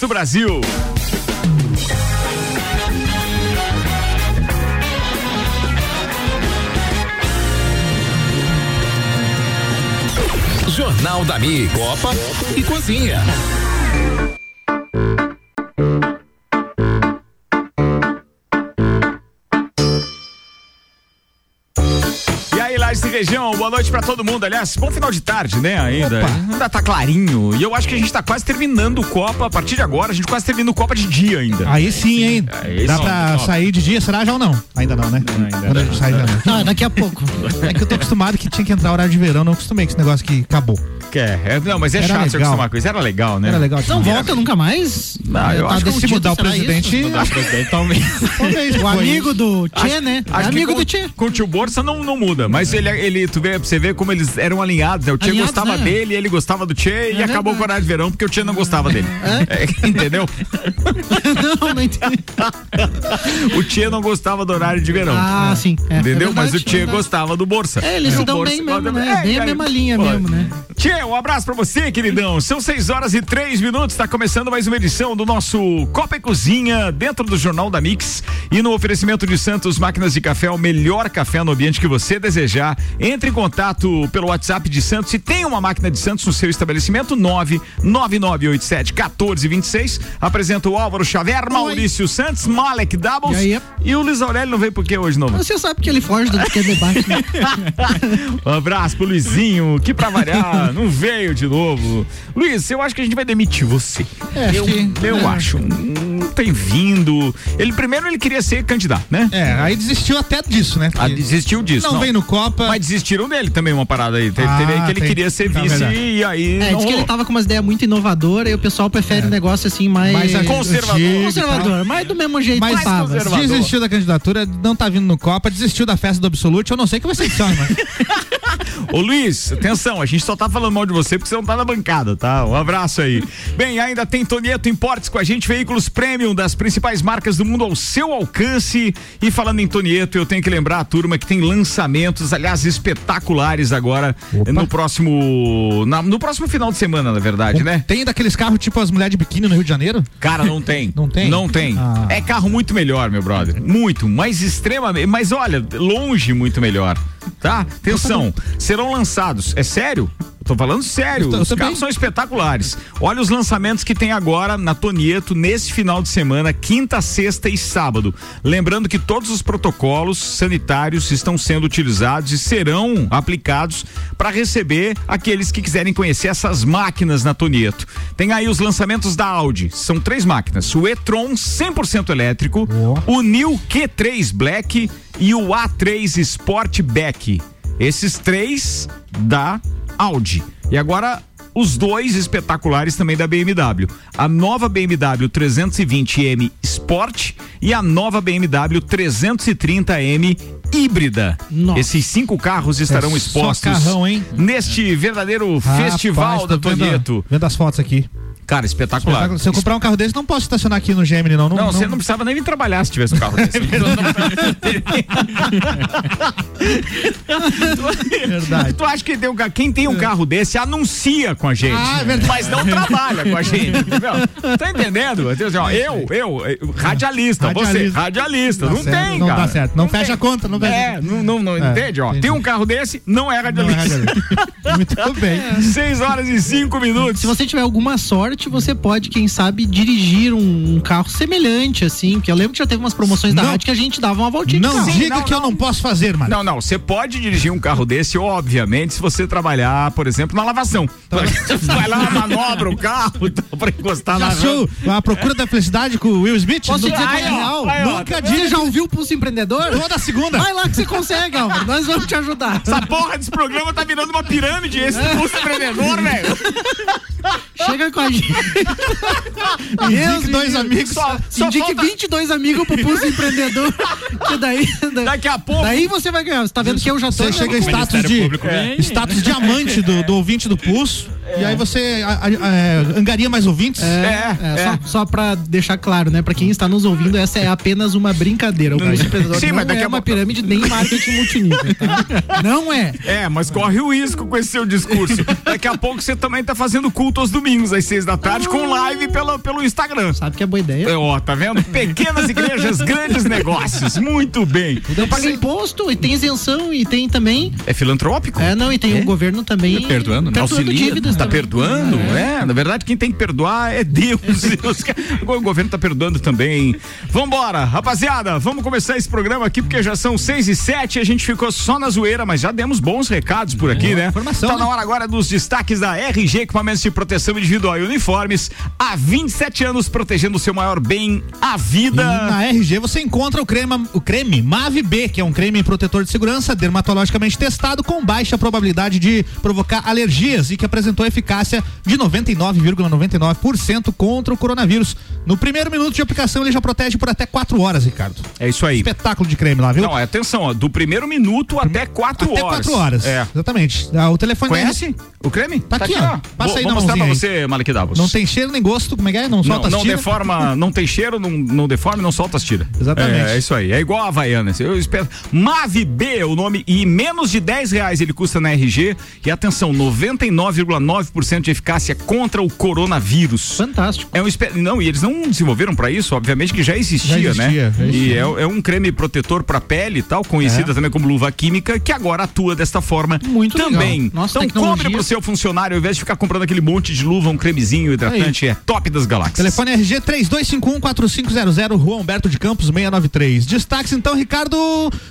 do Brasil. Jornal da Mi, Copa e Cozinha. Região, boa noite pra todo mundo. Aliás, bom final de tarde, né? Ainda. Opa. Ainda tá clarinho. E eu acho que a gente tá quase terminando o Copa. A partir de agora, a gente quase termina o Copa de dia ainda. Aí sim, hein? Aí Dá sim. pra sair de dia, será já ou não? Ainda não, né? ainda Quando a gente sai já não. Ah, daqui a pouco. É que eu tô acostumado que tinha que entrar horário de verão, não acostumei com esse negócio que acabou. É, é, não, mas é Era chato se legal. acostumar com isso. Era legal, né? Era legal. Não demais. volta nunca mais? Não, eu Tá acho que Se mudar o presidente, isso? Que talvez. talvez. O amigo do Tchê, né? É Acho que amigo com, do Tchê. Com o tio Borsa não, não muda, mas ele, ele tu vê, você vê como eles eram alinhados, né? O Tchê Alinhados, gostava né? dele, ele gostava do Tchê e acabou verdade. com o horário de verão porque o Tchê não gostava dele. É, entendeu? não, não entendi. O Tchê não gostava do horário de verão. Ah, sim. É, Entendeu? é Mas o verdade, Tchê verdade. gostava do Borsa. É, eles se dão bem mesmo, né? É, Bem a mesma linha pô, mesmo, né? Tchê, um abraço pra você, queridão. São 6 horas e 3 minutos. Tá começando mais uma edição do nosso Copa e Cozinha dentro do Jornal da Mix. E no oferecimento de Santos Máquinas de Café, o melhor café no ambiente que você desejar. Entre em contato pelo WhatsApp de Santos. Se tem uma máquina de Santos no seu estabelecimento, 99987 1426. Apresenta o Álvaro Xavier, Maurício Santos, Malek Doubles. E aí? E o Luiz Aurélio não veio por quê hoje, novo? Você sabe que ele foge do que é debate, né? Um abraço pro Luizinho, que pra variar, não veio de novo. Luiz, eu acho que a gente vai demitir você. É, eu que- eu é. acho. Não tem vindo. Ele primeiro ele queria ser candidato, né? É, aí desistiu até disso, né? Ah, desistiu disso. não, vem no Copa. Mas desistiram dele também, uma parada aí. Teve, Ah, teve aí que ele tem. queria ser Tá, vice verdade. e aí. É, não diz que ele tava com umas ideias muito inovadoras e o pessoal prefere um negócio assim mais. Mais Conservador. conservador, mas do mesmo jeito que tava. conservador. desistiu da candidatura, não tá vindo no Copa, desistiu da festa do Absolute, eu não sei o que vai ser isso, mas Ô Luiz, atenção, a gente só tá falando mal de você porque você não tá na bancada, tá? Um abraço aí. Bem, ainda tem Tonieto Importes com a gente, veículos premium das principais marcas do mundo ao seu alcance. E falando em Tonieto, eu tenho que lembrar a turma que tem lançamentos, aliás, espetaculares agora Opa. no próximo. na- no próximo final de semana, na verdade, né? tem daqueles carros tipo as mulheres de biquíni no Rio de Janeiro? Cara, não tem. Não tem? Não tem. Ah. É carro muito melhor, meu brother. Muito, mas extremamente. Mas olha, longe muito melhor. Tá? Atenção. Serão lançados. É sério? Tô falando sério. Eu tô- eu Os também. carros são espetaculares. Olha os lançamentos que tem agora na Tonieto nesse final de semana, quinta, sexta e sábado. Lembrando que todos os protocolos sanitários estão sendo utilizados e serão aplicados para receber aqueles que quiserem conhecer essas máquinas na Tonieto. Tem aí os lançamentos da Audi. São três máquinas: o e-tron 100% elétrico, o New Q3 Black e o A3 Sportback. Esses três da Audi. E agora os dois espetaculares também da BMW. A nova BMW 320M Sport e a nova BMW 330M híbrida. Nossa. Esses cinco carros estarão É expostos carrão, neste verdadeiro festival Rapaz, da tô vendo- Tonieto. Vendo as fotos aqui. Cara, espetacular. Se eu comprar um carro desse, não posso estacionar aqui no Gemini, não. Não, Não, você não precisava nem vir trabalhar se tivesse um carro desse. Verdade. Tu acha que tem um, quem tem um carro desse anuncia com a gente, Ah, é verdade. mas não trabalha com a gente, entendeu? Tá entendendo? Assim, ó, eu, eu, eu, radialista, você, Radialista. radialista, Dá não certo, tem, não cara. dá certo. Não fecha a conta, não fecha É, não, não, não É, entende, ó. entendi. Tem um carro desse, não é Não é radialista. radialista. Muito bem. 6 horas e 5 minutos. Se você tiver alguma sorte, você pode, quem sabe, dirigir um, um carro semelhante, assim. Porque eu lembro que já teve umas promoções da Não. rádio que a gente dava uma voltinha de Não diga não, que eu não posso fazer, mano. Não, não, você pode dirigir um carro desse, obviamente, se você trabalhar, por exemplo, na lavação. Você vai lá, manobra o carro pra encostar Já na assistiu a procura da felicidade com o Will Smith? Posso Não- dizer que é real? ó, Nunca disse. Você já ouviu o Pulso Empreendedor? Toda segunda. Vai lá que você consegue, Álvaro. Nós vamos te ajudar. Essa porra desse programa tá virando uma pirâmide, esse curso empreendedor, velho. Chega com a gente. Indique dois amigos. Só, só Indique falta- 22 amigos pro Pulso Empreendedor. Que daí, Daqui a pouco. daí você vai ganhar. Você tá vendo que eu já tô. Você chega em status de É. status diamante do, do ouvinte do pulso. E aí você a- a- a- angaria mais ouvintes. É, É, é. Só, só pra deixar claro, né? Pra quem está nos ouvindo, essa é apenas uma brincadeira. O curso empreendedor Sim, não mas daqui é a uma pirâmide nem marketing multinível, tá? Não é. É, mas corre o risco com esse seu discurso. Daqui a pouco você também tá fazendo culto aos domingos, às seis da tarde, com live pela, pelo Instagram. Sabe que é boa ideia? É, ó, tá vendo? Pequenas igrejas, grandes negócios. Muito bem. Então paga imposto e tem isenção e tem também. É filantrópico? É, não, e tem o governo também. Perdoando, né? Perdoando Auxilia, dívidas tá também. perdoando, é. Na verdade, quem tem que perdoar é Deus. Ca- Agora o governo tá perdoando também. Vambora, rapaziada, vamos começar esse programa aqui, porque já são seis e sete, a gente ficou só na zoeira, mas já demos bons recados por aqui, né? informação, Tá né? na hora agora dos destaques da RG Equipamentos de Proteção Individual e Uniformes. Há 27 anos protegendo o seu maior bem, a E vida. na RG você encontra o creme, o creme Mave B, que é um creme protetor de segurança dermatologicamente testado com baixa probabilidade de provocar alergias e que apresentou eficácia de 99,99% contra o coronavírus. No primeiro minuto de aplicação ele já protege por até 4 horas, Ricardo. É isso aí. Espetáculo de creme lá, viu? Não, é, atenção, ó, do primeiro minuto até quatro até horas. 4 horas. É. Exatamente. Ah, O telefone da Conhece o creme? Tá aqui, ó. Passa vou, aí vou na mostrar pra mãozinha você, Malik Não tem cheiro nem gosto, como é que é? Não Não, solta as não tiras. deforma, não tem cheiro, não, não deforma, não solta as tiras. Exatamente. É, é isso aí. É igual a Havaianas. Eu espero. Mave B é o nome e menos de 10 reais ele custa na RG. E atenção, 99,9% de eficácia contra o coronavírus. Fantástico. É um espe... Não, e eles não desenvolveram pra isso, obviamente que já existia, Já existia, né? já existia. E é, é um creme protetor pra pele e tal, conhecida também como luva química, que agora atua desta forma Muito também. legal. Nossa, então compre pro seu funcionário, ao invés de ficar comprando aquele monte de luva, um cremezinho hidratante, é top das galáxias. Telefone RG 3251-4500, Rua Humberto de Campos 693. Destaques então, Ricardo.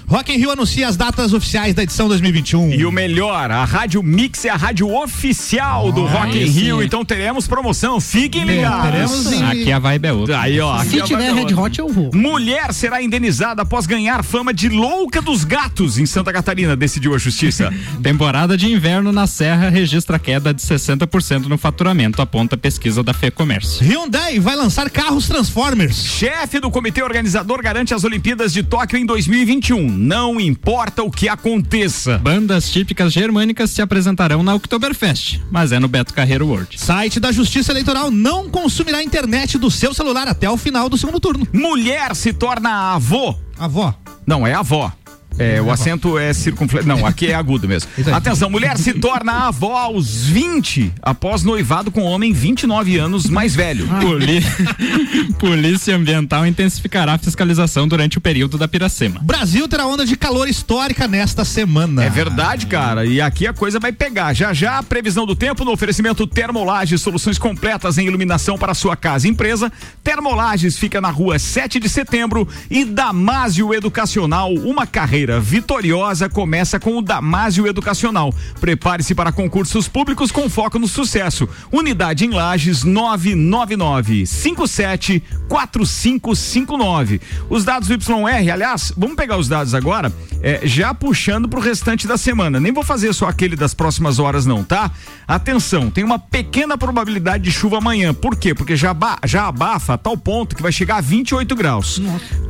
Rock in Rio anuncia as datas oficiais da edição 2021. E o melhor, a Rádio Mix é a rádio oficial do Rock in sim. Rio, então teremos promoção, fiquem ligados. teremos em- Aqui a vibe é outra. Aí, ó, Se tiver banda- Red Hot, eu vou. Mulher será indenizada após ganhar fama de louca dos gatos em Santa Catarina, decidiu a justiça. Temporada de inverno na Serra registra queda de 60% no faturamento, aponta a pesquisa da FEComércio. Hyundai vai lançar carros Transformers. Chefe do comitê organizador garante as Olimpíadas de Tóquio em 2021. Não importa o que aconteça. Bandas típicas germânicas se apresentarão na Oktoberfest, mas é no Beto Carreiro World. Site da Justiça Eleitoral não consumirá internet do seu celular até o final do segundo turno. Mulher se torna avô. Avó. Não, é avó. É, o acento é circunflexo. Não, aqui é agudo mesmo. Atenção, mulher se torna avó aos 20, após noivado com um homem 29 anos mais velho. Poli- Polícia Ambiental intensificará a fiscalização durante o período da Piracema. Brasil terá onda de calor histórica nesta semana. É verdade, cara. E aqui a coisa vai pegar. Já já a previsão do tempo no oferecimento Termolages, soluções completas em iluminação para sua casa e empresa. Termolages fica na rua 7 de setembro e Damásio Educacional, uma carreira vitoriosa começa com o Damásio Educacional. Prepare-se para concursos públicos com foco no sucesso. Unidade em Lages 999 57 4559. Os dados do YR, aliás, vamos pegar os dados agora, é, já puxando para o restante da semana. Nem vou fazer só aquele das próximas horas, não, tá? Atenção, tem uma pequena probabilidade de chuva amanhã. Por quê? Porque já, já abafa a tal ponto que vai chegar a 28 graus.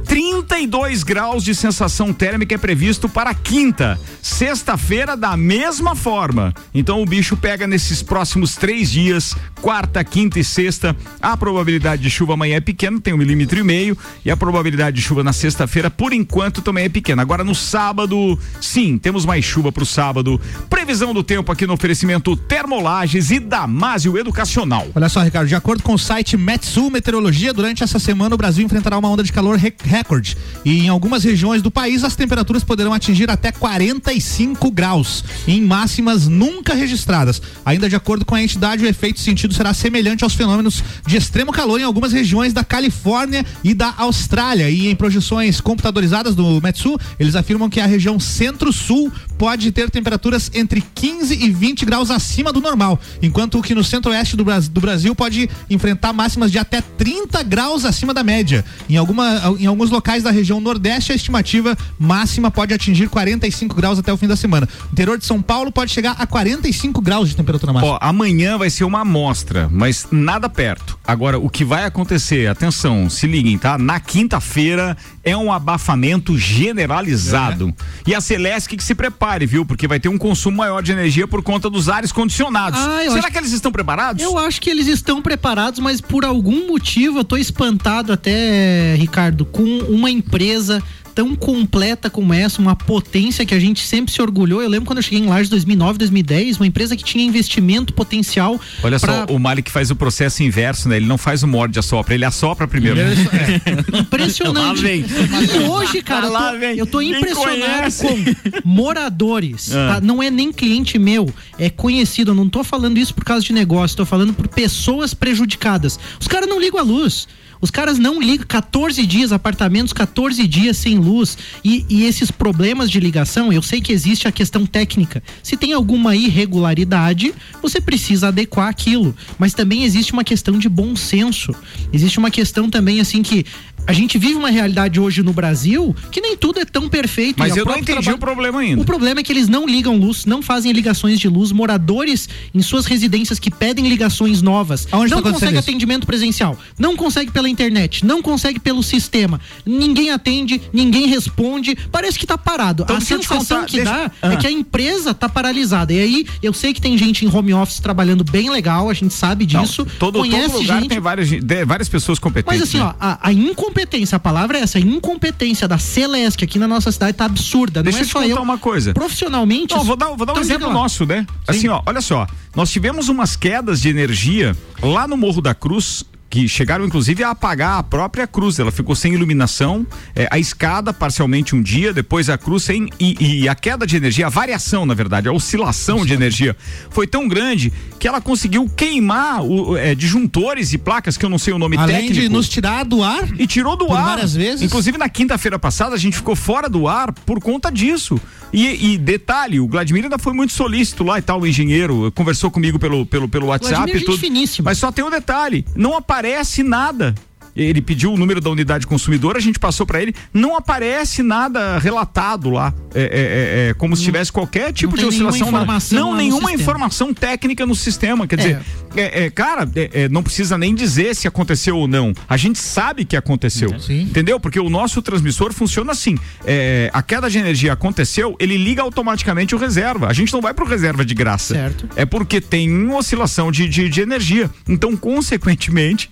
32 graus de sensação térmica é previsto para quinta. Sexta-feira, da mesma forma. Então o bicho pega nesses próximos três dias, quarta, quinta e sexta. A probabilidade de chuva amanhã é pequena, tem um milímetro e meio. E a probabilidade de chuva na sexta-feira, por enquanto, também é pequena. Agora no sábado, sim, temos mais chuva para o sábado. Previsão do tempo aqui no oferecimento Termolages e Damásio Educacional. Olha só, Ricardo, de acordo com o site Metsul Meteorologia, durante essa semana o Brasil enfrentará uma onda de calor re- recorde. E em algumas regiões do país as temperaturas poderão atingir até 45 graus, em máximas nunca registradas. Ainda de acordo com a entidade, o efeito sentido será semelhante aos fenômenos de extremo calor em algumas regiões da Califórnia e da Austrália. E em projeções computadorizadas do Metsul, eles afirmam que a região centro-sul pode ter temperaturas entre 15 e 20 graus acima do normal, enquanto que no centro-oeste do Brasil pode enfrentar máximas de até 30 graus acima da média. Em, alguma, em alguns locais da região nordeste, a estimativa máxima pode atingir 45 graus até o fim da semana. O interior de São Paulo pode chegar a 45 graus de temperatura máxima. Ó, amanhã vai ser uma amostra, mas nada perto. Agora, o que vai acontecer, atenção, se liguem, tá? Na quinta-feira é um abafamento generalizado. E a Celeste que se prepare, viu? Porque vai ter um consumo maior de energia por conta dos ares condicionados. Ah, Será acho- que eles estão preparados? Eu acho que eles estão preparados, mas por algum motivo eu tô espantado até, Ricardo, com uma empresa tão completa como essa, uma potência que a gente sempre se orgulhou. Eu lembro quando eu cheguei em Lages 2009, 2010, uma empresa que tinha investimento potencial. Olha pra- só, o Malik faz o processo inverso, né? Ele não faz o morde e assopra, ele assopra primeiro. Impressionante. Lá vem. E hoje, cara, eu Lá tô, vem. eu tô impressionado com moradores. Ah. tá? Não é nem cliente meu, é conhecido. Eu não tô falando isso por causa de negócio, tô falando por pessoas prejudicadas. Os caras não ligam a luz. Os caras não ligam 14 dias, apartamentos 14 dias sem luz. E, e esses problemas de ligação, eu sei que existe a questão técnica. Se tem alguma irregularidade, você precisa adequar aquilo. Mas também existe uma questão de bom senso. Existe uma questão também, assim, que a gente vive uma realidade hoje no Brasil que nem tudo é tão perfeito. Mas eu não entendi trabalho- o problema ainda. o problema é que eles não ligam luz, não fazem ligações de luz. Moradores em suas residências que pedem ligações novas Aonde não tá consegue isso? atendimento presencial, não consegue pela internet, não consegue pelo sistema. Ninguém atende, ninguém responde. Parece que tá parado. Então, a sensação que deixa- dá Ah. é que a empresa tá paralisada. E aí, eu sei que tem gente em home office trabalhando bem legal, a gente sabe Não, disso. todo, conhece todo lugar gente. tem várias, várias pessoas competentes. Mas assim, né? ó, a, a incompetência, a palavra é essa, a incompetência da Celeste aqui na nossa cidade tá absurda. Deixa não é eu te contar eu. uma coisa. Profissionalmente. Não, vou dar, vou dar um Então, diga exemplo lá. nosso, né? Assim, ó, olha só. Nós tivemos umas quedas de energia lá no Morro da Cruz. Que chegaram inclusive a apagar a própria cruz. Ela ficou sem iluminação, é, a escada parcialmente um dia, depois a cruz sem. E, e a queda de energia, a variação, na verdade, a oscilação de energia foi tão grande que ela conseguiu queimar o, é, disjuntores e placas, que eu não sei o nome Além técnico. de nos tirar do ar. E tirou do Por ar. várias vezes. Inclusive na quinta-feira passada a gente ficou fora do ar por conta disso. E, e detalhe, o Vladimir ainda foi muito solícito lá e tal, o engenheiro, conversou comigo pelo, pelo, pelo WhatsApp Vladimir é e gente tudo. finíssima. Mas só tem um detalhe, não aparece nada. Ele pediu o número da unidade consumidora, a gente passou para ele, não aparece nada relatado lá, é, é, é, é, como se tivesse qualquer tipo de nenhuma oscilação. na- informação não, nenhuma informação técnica no sistema. Quer dizer, é, é, cara, é, é, não precisa nem dizer se aconteceu ou não. A gente sabe que aconteceu. Sim. Entendeu? Porque o nosso transmissor funciona assim. É, a queda de energia aconteceu, ele liga automaticamente o reserva. A gente não vai pro reserva de graça. Certo. É porque tem uma oscilação de, de, de energia. Então, consequentemente.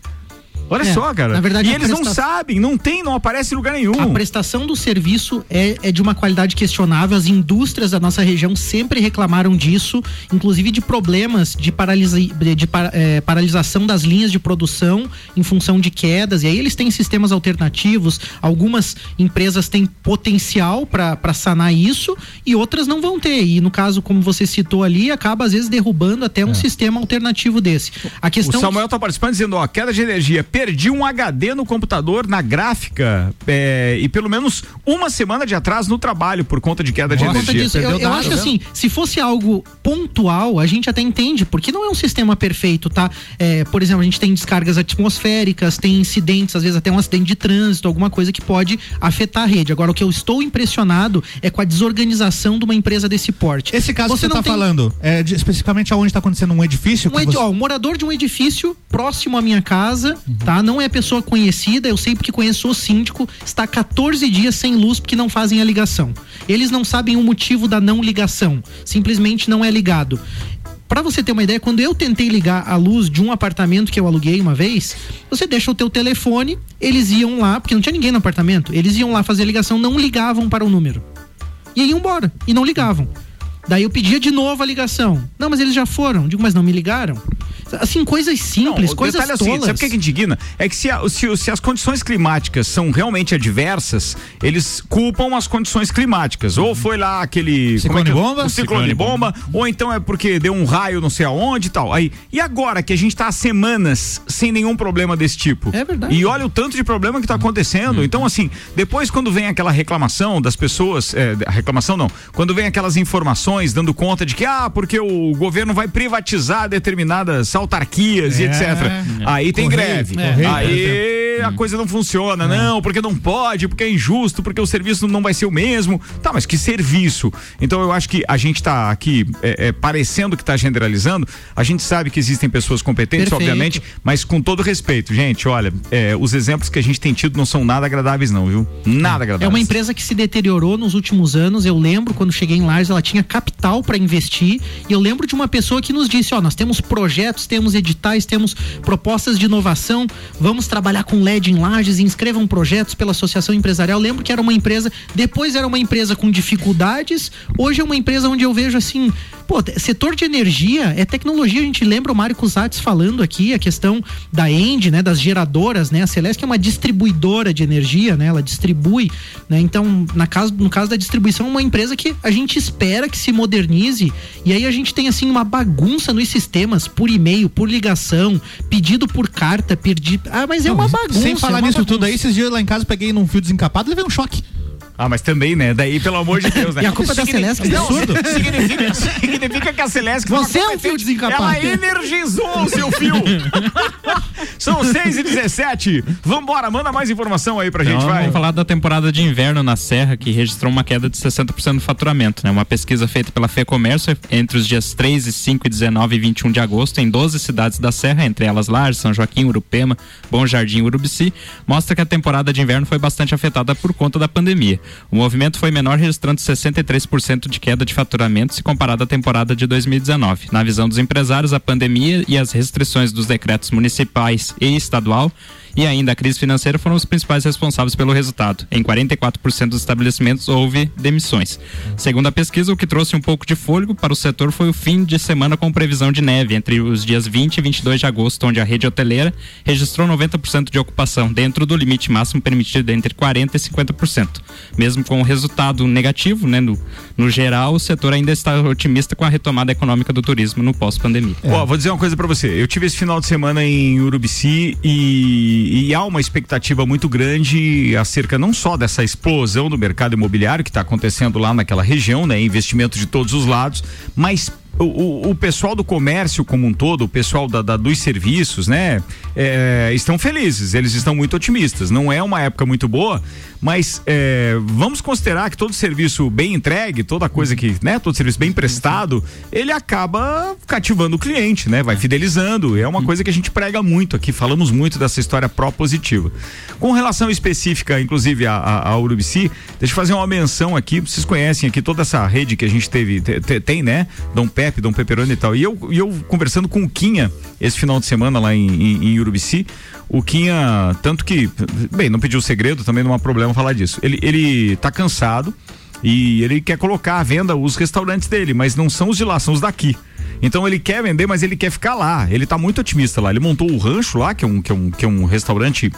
Olha É, só, cara. na verdade, e eles não presta- sabem, não tem, não aparece em lugar nenhum. A prestação do serviço é, é de uma qualidade questionável. As indústrias da nossa região sempre reclamaram disso, inclusive de problemas de, paralisa, de, eh, paralisação das linhas de produção em função de quedas. E aí eles têm sistemas alternativos. Algumas empresas têm potencial para sanar isso e outras não vão ter. E no caso, como você citou ali, acaba às vezes derrubando até um sistema alternativo desse. A O questão Samuel tá participando dizendo, ó, queda de energia, perdi um HD no computador, na gráfica, é, e pelo menos uma semana de atrás no trabalho por conta de queda de Por conta energia. disso, eu, eu acho né? assim, se fosse algo pontual, a gente até entende, porque não é um sistema perfeito, tá? É, por exemplo, a gente tem descargas atmosféricas, tem incidentes, às vezes até um acidente de trânsito, alguma coisa que pode afetar a rede. Agora, o que eu estou impressionado é com a desorganização de uma empresa desse porte. Esse caso que você não tá tem- falando, é de- especificamente aonde está acontecendo um edifício? Um, que edi- você- ó, um morador de um edifício próximo à minha casa, Uhum. Tá? Não é pessoa conhecida, eu sei porque conheço o síndico, está 14 dias sem luz porque não fazem a ligação. Eles não sabem o motivo da não ligação, simplesmente não é ligado. Pra você ter uma ideia, quando eu tentei ligar a luz de um apartamento que eu aluguei uma vez, você deixa o teu telefone, eles iam lá, porque não tinha ninguém no apartamento, eles iam lá fazer a ligação, não ligavam para o número. E iam embora, e não ligavam. Daí eu pedia de novo a ligação. Não, mas eles já foram. Digo, mas não me ligaram. Assim, coisas simples, Não, coisas detalhe é tolas. seguinte, sabe o que, é que indigna? É que se, a- se se as condições climáticas são realmente adversas, eles culpam as condições climáticas. Ou foi lá aquele. Ciclone como é bomba? O ciclone, Ciclone bomba, ou então é porque deu um raio não sei aonde e tal. Aí, e agora que a gente tá há semanas sem nenhum problema desse tipo? É verdade. E olha o tanto de problema que tá acontecendo. Então, assim, depois quando vem aquela reclamação das pessoas, é, reclamação não, quando vem aquelas informações dando conta de que, ah, porque o governo vai privatizar determinadas autarquias e É, etc. Aí tem Correio, greve. Aí porque a coisa não funciona, não, porque não pode, porque é injusto, porque o serviço não vai ser o mesmo. Tá, mas que serviço? Então eu acho que a gente tá aqui é, é, parecendo que tá generalizando, a gente sabe que existem pessoas competentes, Perfeito. obviamente, mas com todo respeito, gente, olha, é, os exemplos que a gente tem tido não são nada agradáveis não, viu? Nada agradáveis. É uma empresa que se deteriorou nos últimos anos. Eu lembro quando cheguei em Lages, ela tinha capital para investir. E eu lembro de uma pessoa que nos disse: Ó, nós temos projetos, temos editais, temos propostas de inovação. Vamos trabalhar com LED em Lages, inscrevam projetos pela Associação Empresarial. Lembro que era uma empresa, depois era uma empresa com dificuldades. Hoje é uma empresa onde eu vejo assim. Pô, setor de energia é tecnologia. A gente lembra o Mário Cusatz falando aqui a questão da End, né, das geradoras, né? A Celeste é uma distribuidora de energia, né? Ela distribui, né? Então, na caso, no caso da distribuição, é uma empresa que a gente espera que se modernize e aí a gente tem assim uma bagunça nos sistemas por e-mail, por ligação, pedido por carta, pedido. Ah, mas é uma bagunça. Sem falar é nisso tudo bagunça. aí, esses dias lá em casa eu peguei num fio desencapado e levei um choque. Ah, mas também, né? Daí, pelo amor de Deus, né? E a culpa é da Celeste, que Não, absurdo. Significa, significa que a Celeste. Você é um fio desencapado. Ela energizou o seu fio. São 6 e 17 Vambora, manda mais informação aí pra gente, Então, vai. vamos falar da temporada de inverno na Serra, que registrou uma queda de 60% no faturamento. Né? Uma pesquisa feita pela FEComércio entre os dias 3 e 5 e 19 e 21 de agosto em 12 cidades da Serra, entre elas Lages, São Joaquim, Urupema, Bom Jardim e Urubici, mostra que a temporada de inverno foi bastante afetada por conta da pandemia. O movimento foi menor, registrando 63% de queda de faturamento se comparado à temporada de 2019. Na visão dos empresários, a pandemia e as restrições dos decretos municipais e estadual e ainda a crise financeira foram os principais responsáveis pelo resultado. Em 44% dos estabelecimentos houve demissões. Segundo a pesquisa, o que trouxe um pouco de fôlego para o setor foi o fim de semana com previsão de neve entre os dias 20 e 22 de agosto, onde a rede hoteleira registrou 90% de ocupação, dentro do limite máximo permitido entre 40% e 50%. Mesmo com o resultado negativo, né, no, no geral, o setor ainda está otimista com a retomada econômica do turismo no pós-pandemia. Ó, vou dizer uma coisa pra você. Eu tive esse final de semana em Urubici e, e há uma expectativa muito grande acerca não só dessa explosão do mercado imobiliário que está acontecendo lá naquela região, né? Investimento de todos os lados, mas o, o- o pessoal do comércio como um todo, o pessoal da, da- dos serviços, né, é, estão felizes, eles estão muito otimistas. Não é uma época muito boa, mas é, vamos considerar que todo serviço bem entregue, toda coisa que, né, todo serviço bem prestado, ele acaba cativando o cliente, né, vai fidelizando. É uma coisa que a gente prega muito aqui, falamos muito dessa história pró-positiva. Com relação específica, inclusive, a, a, a Urubici, deixa eu fazer uma menção aqui, vocês conhecem aqui toda essa rede que a gente teve, te- te- tem, né, Dom Pepe, Dom Peperoni e tal. E eu, e eu conversando com o Quinha esse final de semana lá em, em, em Urubici, o Quinha, tanto que, bem, não pediu segredo, também não há problema falar disso. Ele, ele tá cansado e ele quer colocar à venda os restaurantes dele, mas não são os de lá, são os daqui. Então ele quer vender, mas ele quer ficar lá. Ele tá muito otimista lá. Ele montou o rancho lá, que é um, que é um, que é um restaurante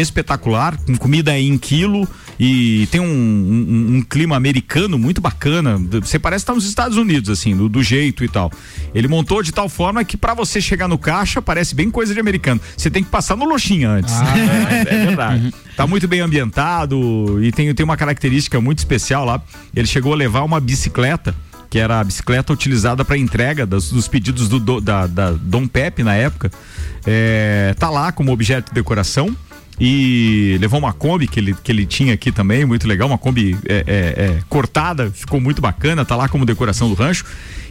espetacular, com comida em quilo e tem um, um- um clima americano muito bacana. Você parece estar nos Estados Unidos, assim, do, do jeito e tal. Ele montou de tal forma que para você chegar no caixa parece bem coisa de americano. Você tem que passar no loxinha antes. é, é verdade. Tá muito bem ambientado e tem, tem uma característica muito especial lá. Ele chegou a levar uma bicicleta que era a bicicleta utilizada para entrega dos, dos pedidos do, do- da, da Dom Pepe na época. É, tá lá como objeto de decoração e levou uma Kombi que ele, que ele tinha aqui também, muito legal, uma Kombi é, é, é, cortada, ficou muito bacana, tá lá como decoração do rancho.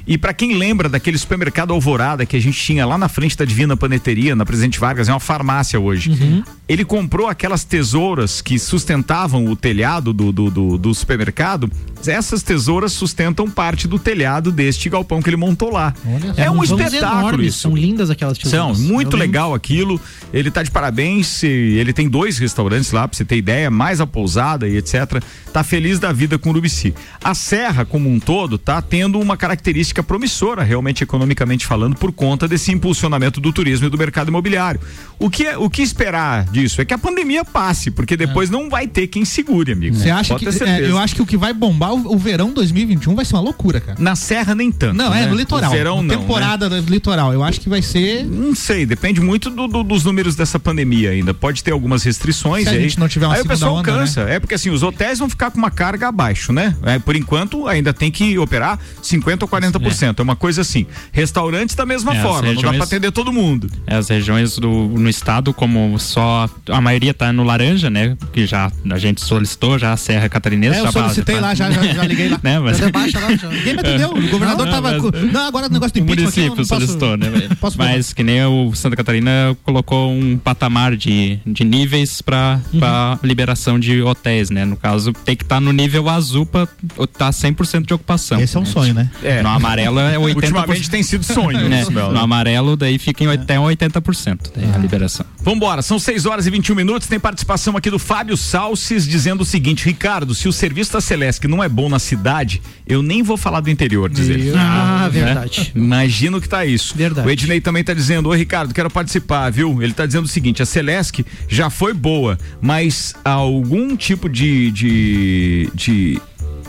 E para quem lembra daquele supermercado Alvorada que a gente tinha lá na frente da Divina Paneteria, na Presidente Vargas, é uma farmácia hoje. Ele comprou aquelas tesouras que sustentavam o telhado do, do, do, do supermercado. Essas tesouras sustentam parte do telhado deste galpão que ele montou lá. é um São espetáculo enormes, isso. São lindas aquelas São, tesouras. muito Eu lembro. legal aquilo. Ele tá de parabéns. Ele tem dois restaurantes lá, pra você ter ideia, mais a pousada e etc. Tá feliz da vida com o Urubici. A Serra, como um todo, tá tendo uma característica promissora, realmente economicamente falando, por conta desse impulsionamento do turismo e do mercado imobiliário. O que, é, o que esperar disso é que a pandemia passe, porque depois não vai ter quem segure, amigo. Você acha Pode que. é, eu acho que o que vai bombar o, o verão 2021 vai ser uma loucura, cara. Na Serra nem tanto. Não, é né? no litoral. O verão não. né? Temporada do litoral. Eu acho que vai ser. Não sei, depende muito do- do- dos números dessa pandemia ainda. Pode ter alguma algumas restrições. Se a aí, gente não tiver uma aí o pessoal onda, cansa. É porque assim, os hotéis vão ficar com uma carga abaixo, né? É, por enquanto, ainda tem que operar 50% ou 40%. É, uma coisa assim. Restaurantes da mesma É, forma, não dá regiões- pra atender todo mundo. É, As regiões do, no estado, como só a maioria tá no laranja, né? Que já a gente solicitou já a Serra Catarinense. É, eu já solicitei tá- lá, já, já, já liguei lá. né, mas... Baixa lá, já. Ninguém me atendeu. O governador Não, tava. mas- com- Não, agora o negócio do O impeachment aqui, eu município não posso- solicitou, né? posso Mas que nem o Santa Catarina colocou um patamar de, de níveis para Uhum. liberação de hotéis, né? No caso, tem que estar no nível azul para estar 100% de ocupação. Esse é um né? sonho, né? É. No amarelo é 80%. Ultimamente tem sido sonho. né? No né? amarelo, daí fica em até 80% daí Ah. a liberação. Vambora, são 6 horas e 21 minutos. Tem participação aqui do Fábio Salces dizendo o seguinte: Ricardo, se o serviço da Celesc não é bom na cidade, eu nem vou falar do interior, diz ele. Ah, né? verdade. Imagino que tá isso. Verdade. O Ednei também tá dizendo, ô Ricardo, quero participar, viu? Ele tá dizendo o seguinte, a Celesc já foi boa, mas algum tipo de, de, de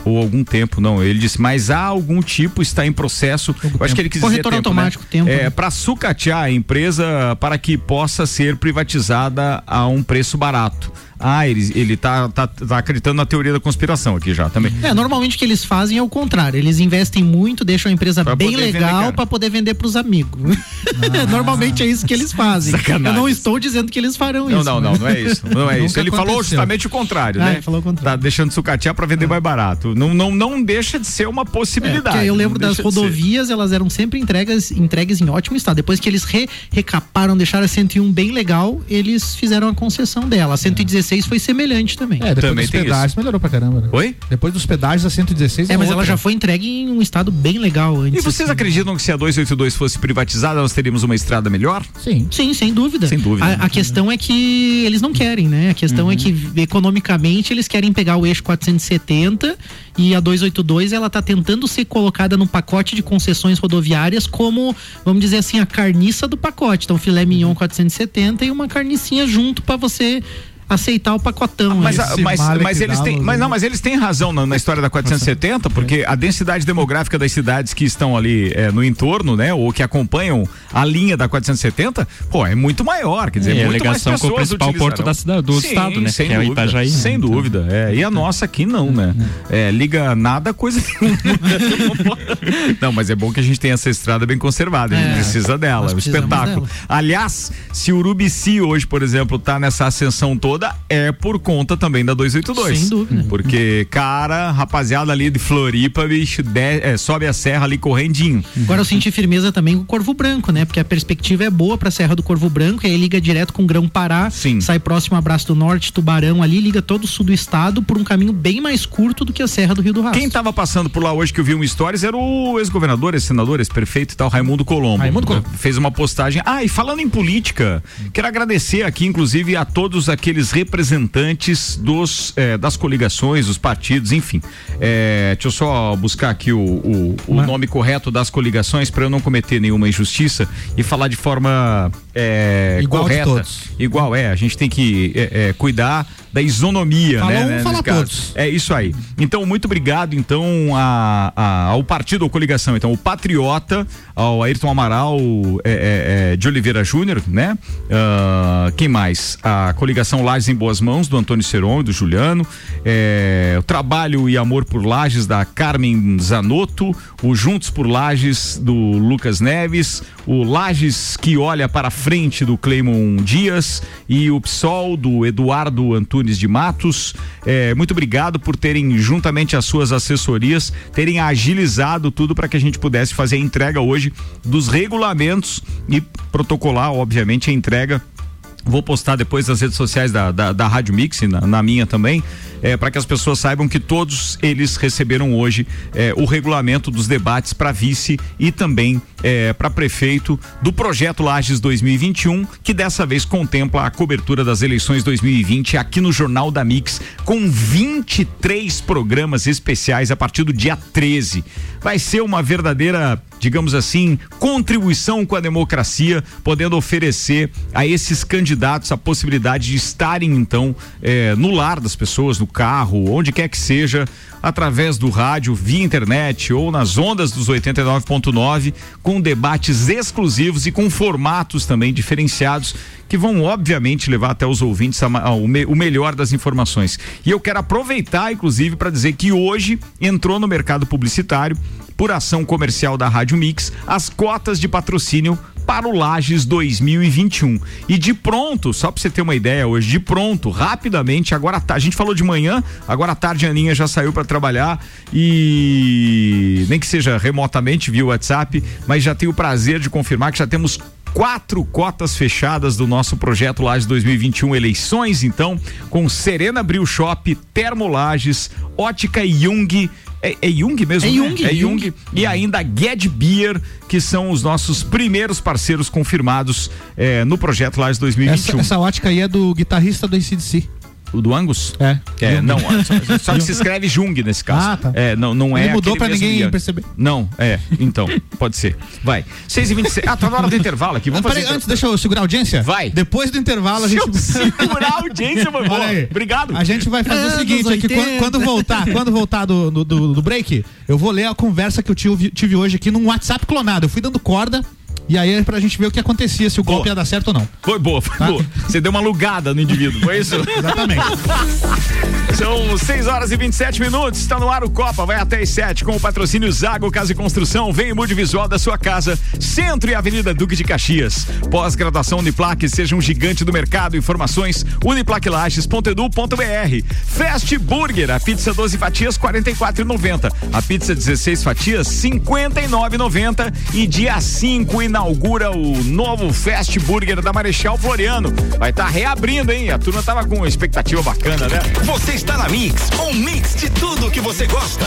ou algum tempo, não, ele disse, mas há algum tipo, está em processo, eu acho que ele quis dizer tempo, automático, né? tempo, É, né? para sucatear a empresa para que possa ser privatizada a um preço barato. Ah, ele, ele tá, tá, tá acreditando na teoria da conspiração aqui já também. É, normalmente o que eles fazem é o contrário. Eles investem muito, deixam a empresa Pra bem legal para poder vender pros amigos. normalmente é isso que eles fazem. Sacanagem. Eu não estou dizendo que eles farão Não, isso. não, né? não, não é isso. Não é isso. Ele falou aconteceu. justamente o contrário, Ah, né? ele falou o contrário. Tá deixando sucatear para vender mais barato. Não, não, não deixa de ser uma É, possibilidade. porque eu lembro não das rodovias, elas eram sempre entregas, entregues em ótimo estado. Depois que eles re- recaparam, deixaram a 101 bem legal, eles fizeram a concessão dela. A 116 foi semelhante também. É, depois Também dos pedágios melhorou pra caramba, né? Oi? Depois dos pedágios a 116 É, mas ela outra. já foi entregue em um estado bem legal antes. E vocês assim. acreditam que se a 282 fosse privatizada, nós teríamos uma estrada melhor? Sim. Sim, sem dúvida. Sem dúvida. A, a questão é que eles não querem, né? A questão é que economicamente eles querem pegar o eixo 470 e a 282 ela tá tentando ser colocada no pacote de concessões rodoviárias como, vamos dizer assim, a carniça do pacote. Então, filé mignon 470 e uma carnicinha junto para você aceitar o pacotão. Mas, né? a- mas, mas eles têm, mas não, mas eles têm razão na, na história da 470, porque a densidade demográfica das cidades que estão ali é, no entorno, né, ou que acompanham a linha da 470, pô, é muito maior, quer dizer, a muito mais ligação com o principal porto da cidade- do Sim, estado, né, Sem que é o dúvida, Itajaí, né, Sem então. dúvida, é. E a nossa aqui não, né? É, liga nada coisa nenhuma. não, mas é bom que a gente tenha essa estrada bem conservada, a gente É, precisa dela, é um espetáculo. dela. Aliás, se o Urubici hoje, por exemplo, tá nessa ascensão toda, é por conta também da 282. Sem dúvida. Porque, cara, rapaziada ali de Floripa, bicho, de- é, sobe a serra ali correndinho. Agora eu senti firmeza também com o Corvo Branco, né? Porque a perspectiva é boa pra Serra do Corvo Branco, e aí liga direto com Grão Pará, Sim. sai próximo a Braço do Norte, Tubarão ali, liga todo o sul do estado por um caminho bem mais curto do que a Serra do Rio do Rastro. Quem tava passando por lá hoje que eu vi um stories era o ex-governador, ex-senador, ex-prefeito e tal, Raimundo Colombo. Raimundo Colombo. Fez uma postagem. Ah, e falando em política, quero agradecer aqui, inclusive, a todos aqueles representantes dos, eh, das coligações, dos partidos, enfim. Eh, deixa eu só buscar aqui o, o, o nome correto das coligações para eu não cometer nenhuma injustiça e falar de forma eh, Igual correta. todos. Igual, é. A gente tem que eh, eh, cuidar da isonomia, Fala né? um, né, fala todos. É isso aí. Então, muito obrigado, então, a, a- ao partido ou coligação. Então, o Patriota, ao Ayrton Amaral é, é, é, de Oliveira Júnior, né? Ah, quem mais? A coligação Lages em Boas Mãos, do Antônio Seron e do Juliano. É, o Trabalho e Amor por Lages, da Carmen Zanotto. O Juntos por Lages, do Lucas Neves. O Lages que olha para frente, do Cleimon Dias. E o PSOL, do Eduardo Antunes de Matos. É, muito obrigado por terem, juntamente às suas assessorias, terem agilizado tudo para que a gente pudesse fazer a entrega hoje dos regulamentos e protocolar, obviamente, a entrega Vou postar depois nas redes sociais da, da, da Rádio Mix, na, na minha também, é, para que as pessoas saibam que todos eles receberam hoje é, o regulamento dos debates para vice e também é, para prefeito do projeto Lages 2021, que dessa vez contempla a cobertura das eleições 2020 aqui no Jornal da Mix, com 23 programas especiais a partir do dia 13. Vai ser uma verdadeira, digamos assim, contribuição com a democracia, podendo oferecer a esses candidatos candidatos a possibilidade de estarem então eh, no lar das pessoas, no carro, onde quer que seja, através do rádio, via internet ou nas ondas dos 89.9, com debates exclusivos e com formatos também diferenciados que vão obviamente levar até os ouvintes a, a, o, me, o, melhor das informações. E eu quero aproveitar, inclusive, para dizer que hoje entrou no mercado publicitário por ação comercial da Rádio Mix as cotas de patrocínio para o Lages 2021. E de pronto, só para você ter uma ideia hoje, de pronto, rapidamente, agora tá, a gente falou de manhã, agora à tarde a Aninha já saiu para trabalhar e nem que seja remotamente via WhatsApp, mas já tenho o prazer de confirmar que já temos quatro cotas fechadas do nosso projeto Lages 2021 eleições, então, com Serena Bril Shop, Termolages, Ótica Jung é, é Jung mesmo? É né? Jung. É Jung. Jung. E ainda Get Beer, que são os nossos primeiros parceiros confirmados é, no projeto Lages 2021. Essa, essa ótica aí é do guitarrista do ACDC. O do Angus? É. É, não, só, só, que se escreve Jung nesse caso. Ah, tá. É, não, não Ele é. mudou pra ninguém perceber. Não, é, então, pode ser. Vai. 6 e 26 Ah, tá na hora do intervalo aqui. Vamos Peraí, fazer. antes, deixa eu segurar a audiência? Vai. Depois do intervalo, a gente. Segurar a audiência, aí. Obrigado. A gente vai fazer o Anos seguinte, é que 80. quando, quando voltar, quando voltar do, do, do- do break, eu vou ler a conversa que eu tive, tive hoje aqui num WhatsApp clonado. Eu fui dando corda e aí é pra gente ver o que acontecia, se o golpe Boa. ia dar certo ou não. Foi boa, foi Tá. boa. Você deu uma alugada no indivíduo, foi isso? Exatamente. São 6 horas e 27 minutos. Está no ar o Copa, vai até as 7 com o patrocínio Zago Casa e Construção. Vem e mude o visual da sua casa. Centro e Avenida Duque de Caxias. Pós-graduação Uniplaque, seja um gigante do mercado. Informações uniplaquilages.edu.br. Fast Burger, a pizza 12 fatias 44,90. A pizza 16 fatias 59,90. E dia 5 inaugura o novo Fast Burger da Marechal Floriano. Vai estar reabrindo, hein? A turma tava com expectativa bacana, né? Você está na Mix, um mix de tudo que você gosta.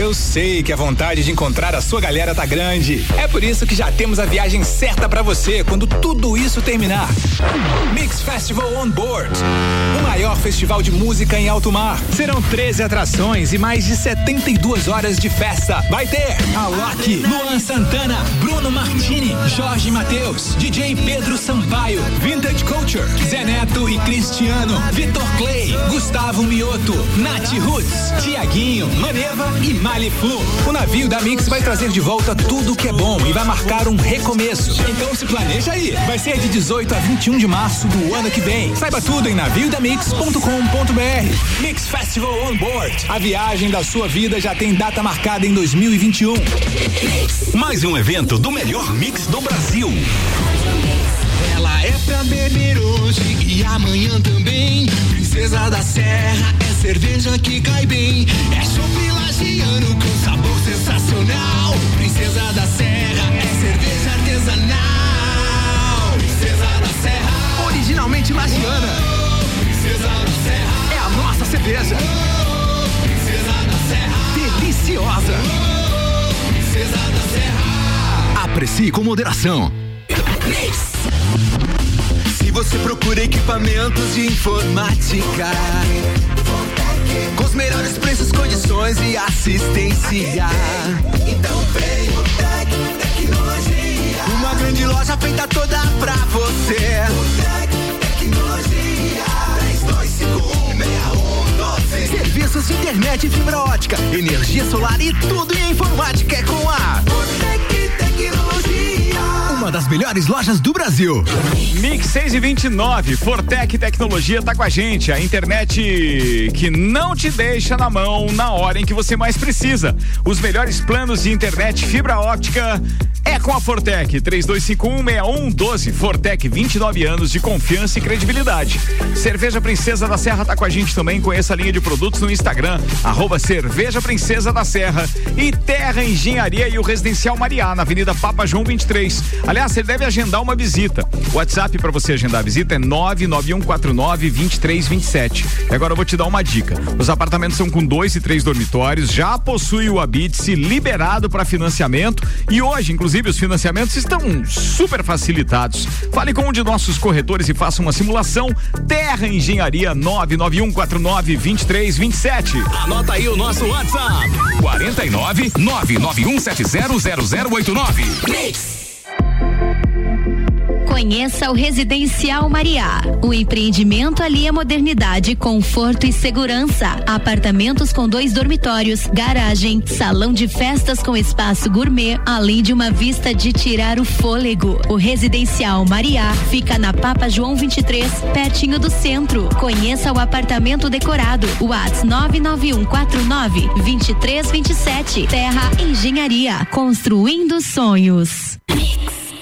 Eu sei que a vontade de encontrar a sua galera tá grande. É por isso que já temos a viagem certa pra você quando tudo isso terminar. Mix Festival On Board. O maior festival de música em alto mar. Serão 13 atrações e mais de 72 horas de festa. Vai ter Alok, Luan Santana, Bruno Martini, Jorge Matheus, DJ Pedro Sampaio, Vintage Culture, Zé Neto e Cristiano, Vitor Clay, Gustavo Mioto, Nath Roots, Tiaguinho, Maneva e Flu. O navio da Mix vai trazer de volta tudo que é bom e vai marcar um recomeço. Então se planeja aí. Vai ser de 18 a 21 de março do ano que vem. Saiba tudo em naviodamix.com.br. Mix Festival On Board. A viagem da sua vida já tem data marcada em 2021. Mais um evento do melhor mix do Brasil. Ela é pra beber hoje e amanhã também. Princesa da Serra é cerveja que cai bem. É chopp lagiano com sabor sensacional. Princesa da Serra é cerveja artesanal. Princesa da Serra, originalmente lagiana. Princesa da Serra é a nossa cerveja. Princesa da Serra, deliciosa. Princesa da Serra. Aprecie com moderação. Se você procura equipamentos de informática, com os melhores preços, condições e assistência, então vem o Tec Tecnologia. Uma grande loja feita toda pra você. O Tec Tecnologia. 32516112. Serviços de internet e fibra ótica, energia solar e tudo em informática é com a Tec Tecnologia. Uma das melhores lojas do Brasil. Mix 6 e 29, Fortec Tecnologia tá com a gente. A internet que não te deixa na mão na hora em que você mais precisa. Os melhores planos de internet fibra óptica é com a Fortec. 32516112. Fortec, 29 anos de confiança e credibilidade. Cerveja Princesa da Serra tá com a gente também. Conheça a linha de produtos no Instagram, arroba Cerveja Princesa da Serra. E Terra Engenharia e o Residencial Mariá, na Avenida Papa João 23. Aliás, você deve agendar uma visita. O WhatsApp para você agendar a visita é 991492327. E agora eu vou te dar uma dica. Os apartamentos são com dois e três dormitórios, já possui o Habite-se liberado para financiamento e hoje, inclusive, os financiamentos estão super facilitados. Fale com um de nossos corretores e faça uma simulação. Terra Engenharia 991492327. Anota aí o nosso WhatsApp: 49 991700089. Conheça o Residencial Mariá. O empreendimento ali é modernidade, conforto e segurança. Apartamentos com dois dormitórios, garagem, salão de festas com espaço gourmet, além de uma vista de tirar o fôlego. O Residencial Mariá fica na Papa João 23, pertinho do centro. Conheça o apartamento decorado. Whats 99149 2327. Terra Engenharia. Construindo sonhos.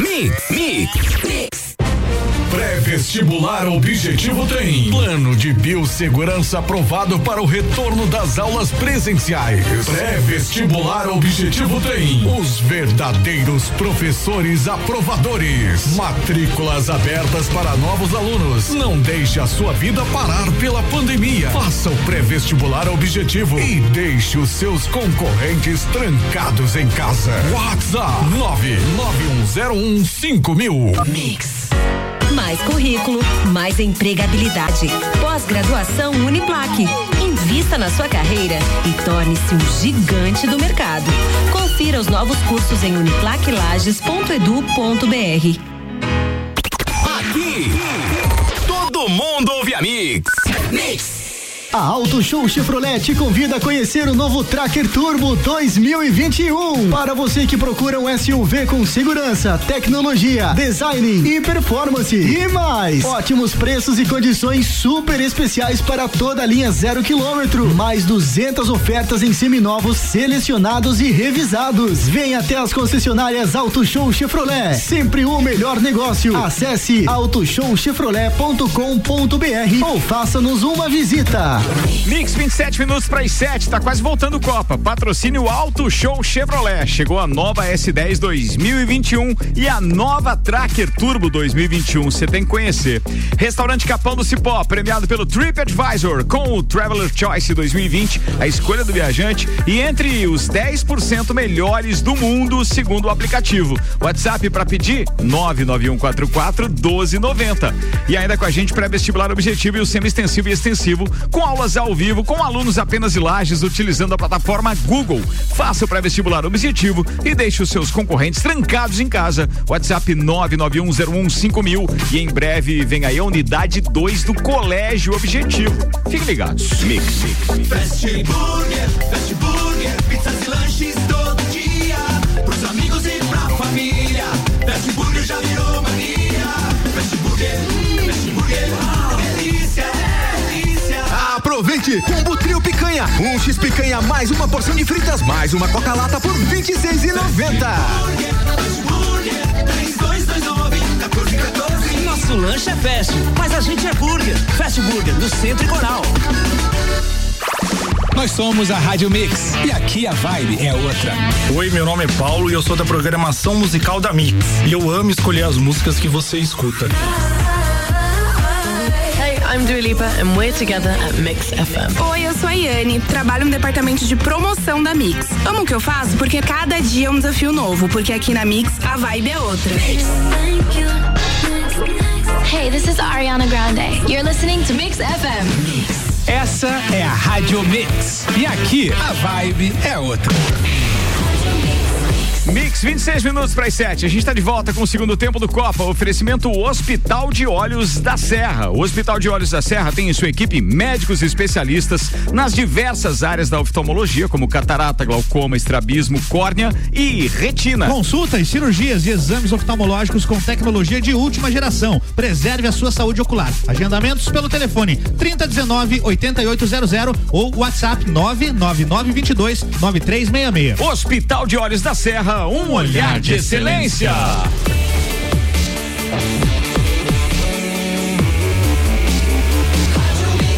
Mix, mix. Pré-vestibular Objetivo tem plano de biossegurança aprovado para o retorno das aulas presenciais. Pré-vestibular Objetivo tem os verdadeiros professores aprovadores. Matrículas abertas para novos alunos. Não deixe a sua vida parar pela pandemia. Faça o pré-vestibular Objetivo e deixe os seus concorrentes trancados em casa. WhatsApp 99101 5000. Mix. Mais currículo, mais empregabilidade. Pós-graduação Uniplaque. Invista na sua carreira e torne-se um gigante do mercado. Confira os novos cursos em uniplaquelages.edu.br. Aqui, todo mundo ouve a Mix. Mix. A Auto Show Chevrolet te convida a conhecer o novo Tracker Turbo 2021. Para você que procura um SUV com segurança, tecnologia, design e performance e mais. Ótimos preços e condições super especiais para toda a linha zero quilômetro. Mais 200 ofertas em seminovos selecionados e revisados. Venha até as concessionárias Auto Show Chevrolet. Sempre o melhor negócio. Acesse autoshowchevrolet.com.br ou faça-nos uma visita. Mix 27 minutos para as 7, tá quase voltando Copa. Patrocínio Auto Show Chevrolet. Chegou a nova S10 2021 e a nova Tracker Turbo 2021. Você tem que conhecer. Restaurante Capão do Cipó, premiado pelo TripAdvisor com o Traveler Choice 2020, a escolha do viajante e entre os 10% melhores do mundo, segundo o aplicativo. WhatsApp para pedir 99144 1290. E ainda com a gente pré-vestibular objetivo e o semi-extensivo e extensivo com aulas ao vivo com alunos apenas de lajes utilizando a plataforma Google. Faça o pré-vestibular objetivo e deixe os seus concorrentes trancados em casa. WhatsApp 991015000 e em breve vem aí a unidade 2 do Colégio Objetivo. Fiquem ligados. Mix, mix. Fast Burger, Fast Burger, pizzas e lanches 2,90. Combo trio picanha, um X picanha mais uma porção de fritas mais uma coca-lata por 26,90. Nosso lanche é fast, mas a gente é burger. Fast Burger, do Centro e Coral. Nós somos a Rádio Mix e aqui a vibe é outra. Oi, meu nome é Paulo e eu sou da programação musical da Mix. E eu amo escolher as músicas que você escuta. I'm Dua Lipa and we're together at Mix FM. Oi, eu sou a Yane, trabalho no departamento de promoção da Mix. Amo o que eu faço porque cada dia é um desafio novo, porque aqui na Mix a vibe é outra. Hey, this is Ariana Grande. You're listening to Mix FM. Essa é a Rádio Mix e aqui a vibe é outra. Mix, 26 minutos para as 7. A gente está de volta com o segundo tempo do Copa. Oferecimento Hospital de Olhos da Serra. O Hospital de Olhos da Serra tem em sua equipe médicos especialistas nas diversas áreas da oftalmologia, como catarata, glaucoma, estrabismo, córnea e retina. Consultas, cirurgias e exames oftalmológicos com tecnologia de última geração. Preserve a sua saúde ocular. Agendamentos pelo telefone 3019 8800 ou WhatsApp 99922 9366. Hospital de Olhos da Serra um olhar de excelência.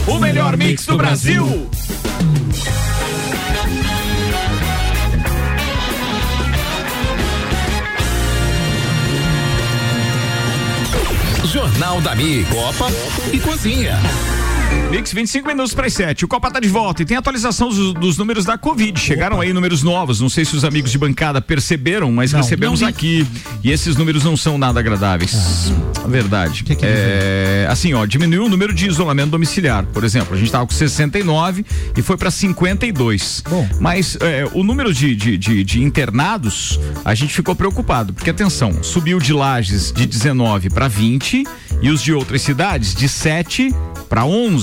O melhor mix do Brasil. Jornal da Mi, Copa e Cozinha. Mix 25 minutos para as 7. O Copa tá de volta e tem atualização dos, dos números da Covid. Chegaram aí números novos. Não sei se os amigos de bancada perceberam, mas Não, recebemos não aqui. E esses números não são nada agradáveis. Verdade. é, assim, ó, diminuiu o número de isolamento domiciliar. Por exemplo, a gente tava com 69 e foi para 52. Mas é, o número de, de, de- de internados, a gente ficou preocupado. Porque, atenção, subiu de Lages de 19 para 20 e os de outras cidades de 7 para 11.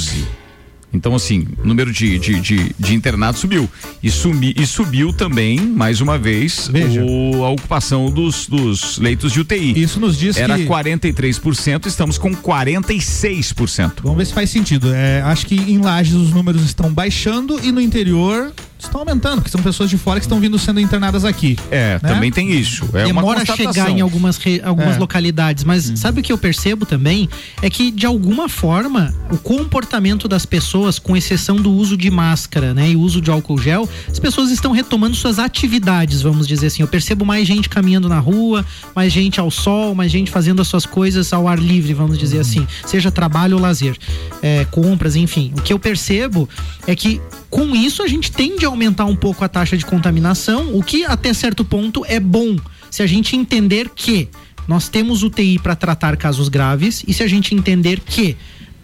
Então, assim, o número de, de, de, de internados subiu. E, sumi, e subiu também, mais uma vez, o- a ocupação dos, dos leitos de UTI. Isso nos diz Era que- 43%, estamos com 46%. Vamos ver se faz sentido. É, acho que em Lages os números estão baixando e no interior estão aumentando, porque são pessoas de fora que estão vindo sendo internadas aqui. É, né? também tem isso. É uma Demora a chegar em algumas, re- algumas É. localidades, mas sabe o que eu percebo também? É que, de alguma forma, o comportamento das pessoas, com exceção do uso de máscara né, e uso de álcool gel, as pessoas estão retomando suas atividades, vamos dizer assim. Eu percebo mais gente caminhando na rua, mais gente ao sol, mais gente fazendo as suas coisas ao ar livre, vamos dizer assim. Seja trabalho ou lazer, é, compras, enfim. O que eu percebo é que com isso a gente tende a aumentar um pouco a taxa de contaminação, o que até certo ponto é bom se a gente entender que nós temos UTI para tratar casos graves e se a gente entender que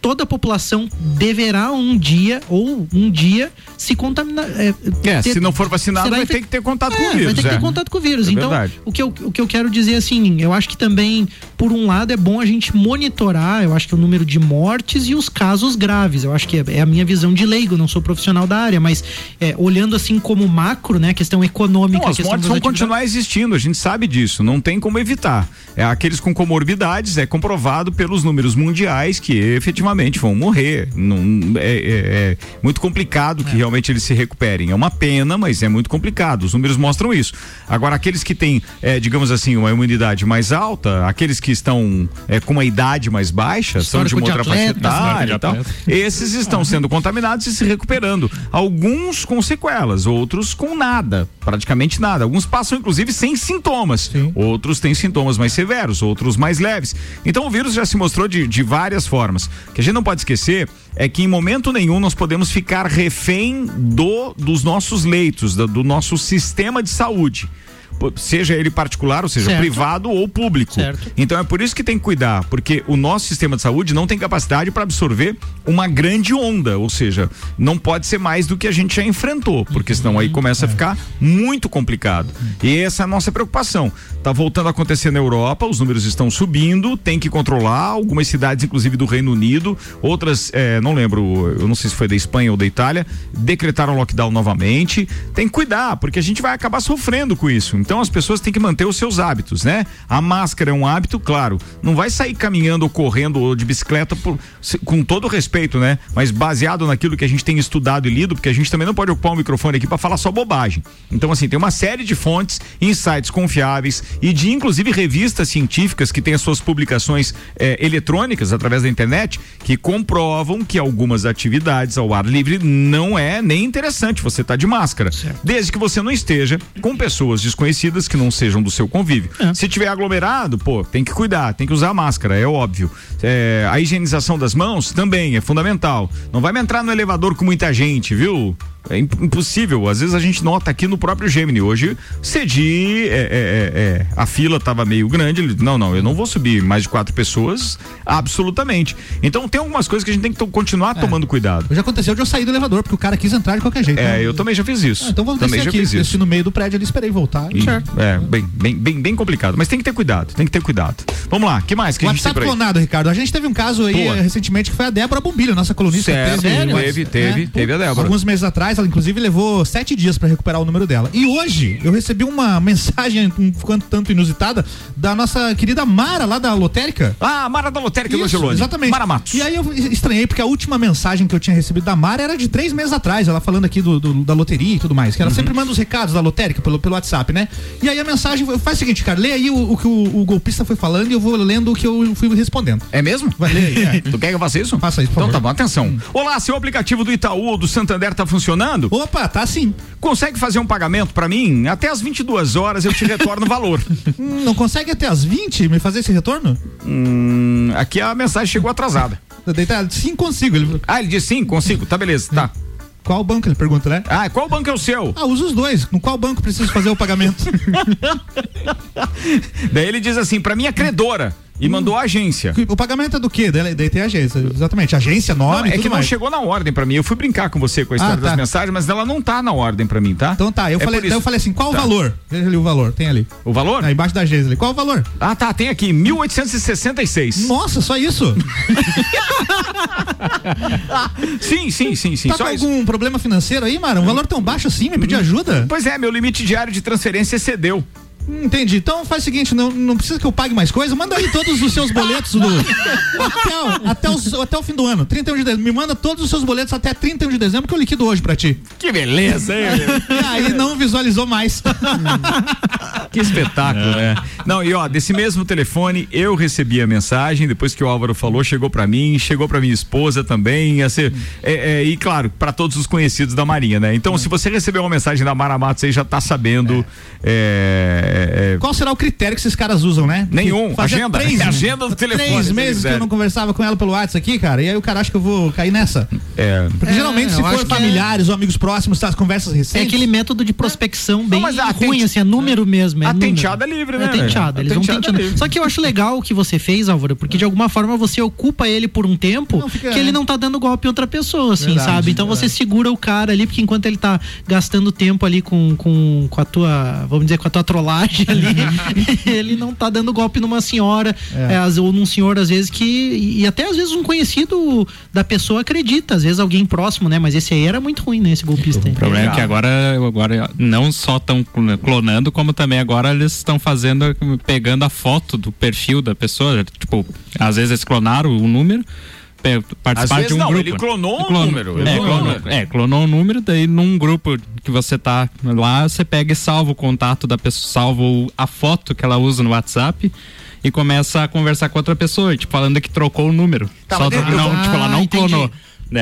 toda a população deverá um dia ou um dia se contaminar. É, É, ter- se não for vacinado, vai ter que ter contato É, com o vírus. Vai ter que é. ter contato com o vírus. É então, o que, eu, o que eu quero dizer assim, eu acho que também, por um lado, é bom a gente monitorar, eu acho que o número de mortes e os casos graves. Eu acho que é, é a minha visão de leigo, não sou profissional da área, mas é, olhando assim como macro, né, a questão econômica, Não, as mortes vão continuar existindo, a gente sabe disso, não tem como evitar. É aqueles com comorbidades, é comprovado pelos números mundiais que efetivamente vão morrer. Não, é, é- é muito complicado que realmente eles se recuperem. É uma pena, mas é muito complicado. Os números mostram isso. Agora, aqueles que têm, é, digamos assim, uma imunidade mais alta, aqueles que estão é, com uma idade mais baixa, são de uma outra faixa etária e tal. Esses estão sendo contaminados e se recuperando. Alguns com sequelas, outros com nada, praticamente nada. Alguns passam, inclusive, sem sintomas. Outros têm sintomas mais severos, outros mais leves. Então o vírus já se mostrou de, de várias formas. Que a gente não pode esquecer é que em momento nenhum nós podemos ficar refém do dos nossos leitos, da- do nosso sistema de saúde. Seja ele particular, ou seja, Certo. privado ou público. Certo. Então é por isso que tem que cuidar, porque o nosso sistema de saúde não tem capacidade para absorver uma grande onda, ou seja, não pode ser mais do que a gente já enfrentou, porque senão aí começa a ficar muito complicado. E essa é a nossa preocupação. Tá voltando a acontecer na Europa, os números estão subindo, tem que controlar, algumas cidades, inclusive do Reino Unido, outras, eh, não lembro, eu não sei se foi da Espanha ou da Itália, decretaram lockdown novamente. Tem que cuidar, porque a gente vai acabar sofrendo com isso. Então as pessoas têm que manter os seus hábitos, né? A máscara é um hábito, claro. Não vai sair caminhando ou correndo ou de bicicleta por- com todo respeito, né? Mas baseado naquilo que a gente tem estudado e lido, porque a gente também não pode ocupar o microfone aqui para falar só bobagem. Então, assim, tem uma série de fontes, insights confiáveis e de inclusive revistas científicas que têm as suas publicações eh, eletrônicas através da internet que comprovam que algumas atividades ao ar livre não é nem interessante você estar de máscara. Desde que você não esteja com pessoas desconhecidas que não sejam do seu convívio. Se tiver aglomerado, pô, tem que cuidar, tem que usar máscara, é óbvio. É, a higienização das mãos também é fundamental. Não vai me entrar no elevador com muita gente, viu? É imp- impossível. Às vezes a gente nota aqui no próprio Gemini. Hoje cedi, é, é, é, é, a fila estava meio grande. Ele, não, não, eu não vou subir mais de quatro pessoas, absolutamente. Então tem algumas coisas que a gente tem que continuar tomando cuidado. Já aconteceu de eu sair do elevador, porque o cara quis entrar de qualquer jeito. É, né? eu também já fiz isso. Ah, então vamos também descer já aqui. fiz isso. Desci no meio do prédio ali, esperei voltar. E- É, bem, bem, bem, bem complicado. Mas tem que ter cuidado, tem que ter cuidado. Vamos lá, que mais que a gente tem WhatsApp aí? clonado, Ricardo. A gente teve um caso aí eh, recentemente que foi a Débora Bombilho, nossa colunista. Certo, teve, teve, teve a Débora. Alguns meses atrás, ela inclusive levou sete dias pra recuperar o número dela. E hoje eu recebi uma mensagem um quanto tanto inusitada da nossa querida Mara lá da lotérica. Ah, Mara da lotérica do Isso, Angelone. Exatamente. Mara Matos. E aí eu estranhei porque a última mensagem que eu tinha recebido da Mara era de três meses atrás, ela falando aqui do, do- da loteria e tudo mais, que Uhum. ela sempre manda os recados da lotérica pelo, pelo WhatsApp, né? E aí a mensagem foi- faz o seguinte, cara, lê aí o, o que o, o golpista foi falando e eu vou lendo o que eu fui respondendo. É mesmo? Vai ler aí. é. Tu quer que eu faça isso? Faça isso, por Então favor. tá bom, atenção. Olá, seu aplicativo do Itaú ou do Santander tá funcionando? Funcionando? Opa, tá sim. Consegue fazer um pagamento pra mim? Até as 22 horas eu te retorno o valor. Hum, Não consegue até as 20 me fazer esse retorno? Hum, aqui a mensagem chegou atrasada. Deitado, sim, consigo. Ele... Ah, ele disse sim, consigo. Tá, beleza, tá. Qual banco ele pergunta, né? Ah, qual banco é o seu? Ah, usa os dois. No qual banco preciso fazer o pagamento? Daí ele diz assim, pra minha credora. E mandou a agência. O pagamento é do quê? Daí daí tem a agência. Exatamente. Agência, nome, Não, é que não mais. chegou na ordem pra mim. Eu fui brincar com você com a história Ah, tá. das mensagens, mas ela não tá na ordem pra mim, tá? Então tá, eu, É falei, daí eu falei assim, qual Tá. o valor? Veja ali o valor, tem ali. O valor? Aí embaixo da agência ali. Qual o valor? Ah, tá, tem aqui, 1866. Nossa, só isso? sim, sim, sim, sim. tá só com isso. algum problema financeiro aí, Mara? Um valor tão baixo assim, me pedir ajuda? Pois é, meu limite diário de transferência excedeu. Entendi. Então faz o seguinte, não, não precisa que eu pague mais coisa, manda aí todos os seus boletos do, até, até, os- até o fim do ano, 31 de dezembro. Me manda todos os seus boletos até 31 de dezembro que eu liquido hoje pra ti. Que beleza, hein? E aí não visualizou mais. Que espetáculo, né? Não, e ó, desse mesmo telefone eu recebi a mensagem, depois que o Álvaro falou, chegou pra mim, chegou pra minha esposa também, ser, é, é, e claro, pra todos os conhecidos da Marinha, né? Então, se você recebeu uma mensagem da Mara Matos, aí já tá sabendo. é, é, é, Qual será o critério que esses caras usam, né? Nenhum. Agenda. Três, É agenda do telefone, Três se meses que eu não conversava com ela pelo WhatsApp aqui, cara. E aí o cara acha que eu vou cair nessa. é, Porque É, geralmente, se for que é- familiares ou amigos próximos, tá, as conversas É recentes. aquele método de prospecção bem mas a ruim, assim, é número mesmo. É a número. tenteada livre, né, É tenteada, eles vão tenteando. livre. Só que eu acho legal o que você fez, Álvaro, porque de alguma forma você ocupa ele por um tempo Não, fica- que ele não tá dando golpe em outra pessoa, assim, Verdade, sabe? Então você segura o cara ali, porque enquanto ele tá gastando tempo ali com, com, com a tua, vamos dizer, com a tua trollagem ali, ele não tá dando golpe numa senhora, É. é, ou num senhor, às vezes, que. E até às vezes um conhecido da pessoa acredita, às vezes alguém próximo, né? Mas esse aí era muito ruim, né? Esse golpista aí. O problema é que agora, agora não só estão clonando, como também agora eles estão fazendo, pegando a foto do perfil da pessoa. Tipo, às vezes eles clonaram o número. Participar de um não, grupo. ele clonou um Clon- número, ele É, clonou um número. é, clonou um número, daí num grupo que você tá lá, você pega e salva o contato da pessoa, salva a foto que ela usa no WhatsApp e começa a conversar com outra pessoa, tipo, falando que trocou o número. Tá, Só eu- não, Ah, tipo, ela não entendi. clonou.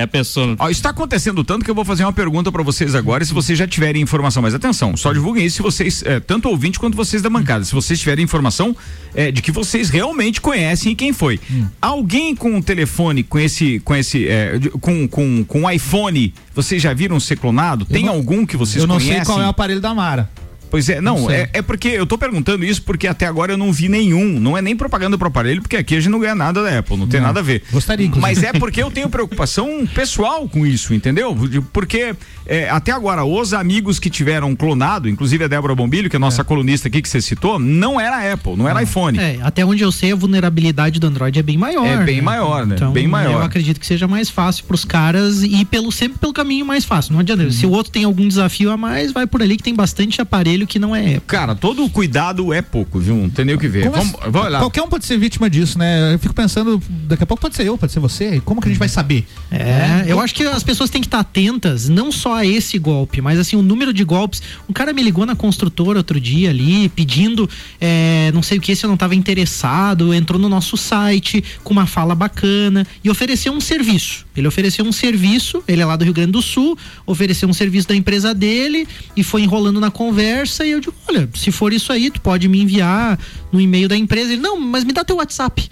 A pessoa. Ó, está acontecendo tanto que eu vou fazer uma pergunta pra vocês agora, se vocês já tiverem informação, mas atenção, só divulguem isso se vocês, é, tanto ouvinte quanto vocês da bancada, se vocês tiverem informação é, de que vocês realmente conhecem quem foi. Hum. Alguém com um telefone, com esse, com esse, é, com, com, com um iPhone, vocês já viram ser clonado? Tem não- algum que vocês Eu não conhecem? sei qual é o aparelho da Mara. Pois é, não, Não é, é porque eu tô perguntando isso porque até agora eu não vi nenhum. Não é nem propaganda pro aparelho, porque aqui a gente não ganha nada da Apple, não tem Não. nada a ver. Gostaria, inclusive. Mas é porque eu tenho preocupação pessoal com isso, entendeu? De- Porque é, até agora, os amigos que tiveram clonado, inclusive a Débora Bombilho, que é a nossa colunista aqui que você citou, não era Apple, não era iPhone. É, até onde eu sei, a vulnerabilidade do Android é bem maior. É bem né? maior, né? Então, Bem maior. Eu acredito que seja mais fácil pros caras ir pelo, sempre pelo caminho mais fácil. Não adianta. Uhum. Se o outro tem algum desafio a mais, vai por ali que tem bastante aparelho que não é. Cara, todo cuidado é pouco, viu? Não tem nem o que ver. Vamos, é- vamos lá. Qualquer um pode ser vítima disso, né? Eu fico pensando, daqui a pouco pode ser eu, pode ser você. Como que a gente vai saber? É, eu acho que as pessoas têm que estar atentas, não só a esse golpe, mas assim, o número de golpes. Um cara me ligou na construtora outro dia ali, pedindo é, não sei o que, se eu não estava interessado, entrou no nosso site com uma fala bacana e ofereceu um serviço. Ele ofereceu um serviço, ele é lá do Rio Grande do Sul, ofereceu um serviço da empresa dele e foi enrolando na conversa e eu digo, olha, se for isso aí, tu pode me enviar no e-mail da empresa. Ele, não, mas me dá teu WhatsApp.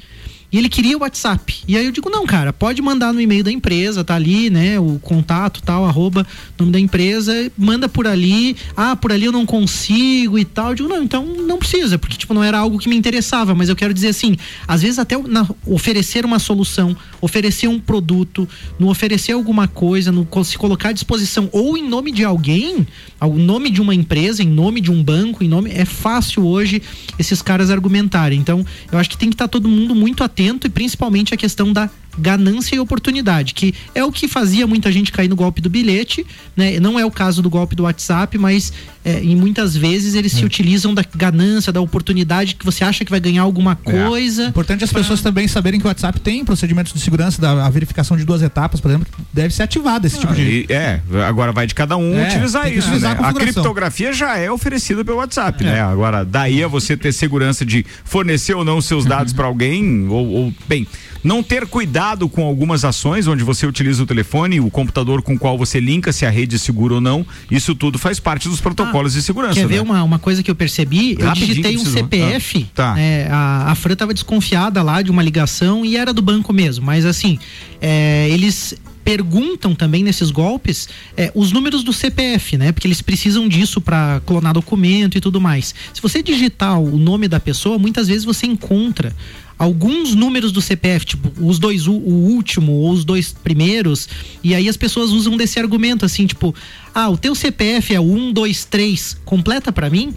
E ele queria o WhatsApp. E aí eu digo, não, cara, pode mandar no e-mail da empresa, tá ali, né? O contato tal, arroba, nome da empresa, manda por ali. Ah, por ali eu não consigo e tal. Eu digo, não, então não precisa, porque, tipo, não era algo que me interessava. Mas eu quero dizer assim, às vezes até na- oferecer uma solução, oferecer um produto, no oferecer alguma coisa, no se colocar à disposição, ou em nome de alguém, o nome de uma empresa, em nome de um banco, em nome. É fácil hoje esses caras argumentarem. Então, eu acho que tem que estar todo mundo muito atento e principalmente a questão da ganância e oportunidade, que é o que fazia muita gente cair no golpe do bilhete, né? Não é o caso do golpe do WhatsApp, mas é, em muitas vezes eles se utilizam da ganância, da oportunidade que você acha que vai ganhar alguma coisa. Importante as pessoas também saberem que o WhatsApp tem procedimentos de segurança, da a verificação de duas etapas, por exemplo, que deve ser ativada esse tipo de. E- é, agora vai de cada um É, utilizar isso. utilizar né? a A, criptografia já é oferecida pelo WhatsApp, É. né? Agora, daí a você ter segurança de fornecer ou não seus dados para alguém, ou, ou- bem, não ter cuidado com algumas ações onde você utiliza o telefone, o computador com o qual você linka se a rede é segura ou não. Isso tudo faz parte dos protocolos de segurança. Quer né? ver uma, uma coisa que eu percebi? Eu Rapidinho, digitei um CPF. Ah, tá. é, a, a Fran tava desconfiada lá de uma ligação e era do banco mesmo. Mas assim, é, eles perguntam também nesses golpes é, os números do CPF, né? Porque eles precisam disso para clonar documento e tudo mais. Se você digitar o nome da pessoa, muitas vezes você encontra alguns números do CPF, tipo os dois, o último ou os dois primeiros, e aí as pessoas usam desse argumento assim, tipo, ah, o teu CPF é o 123, completa pra mim?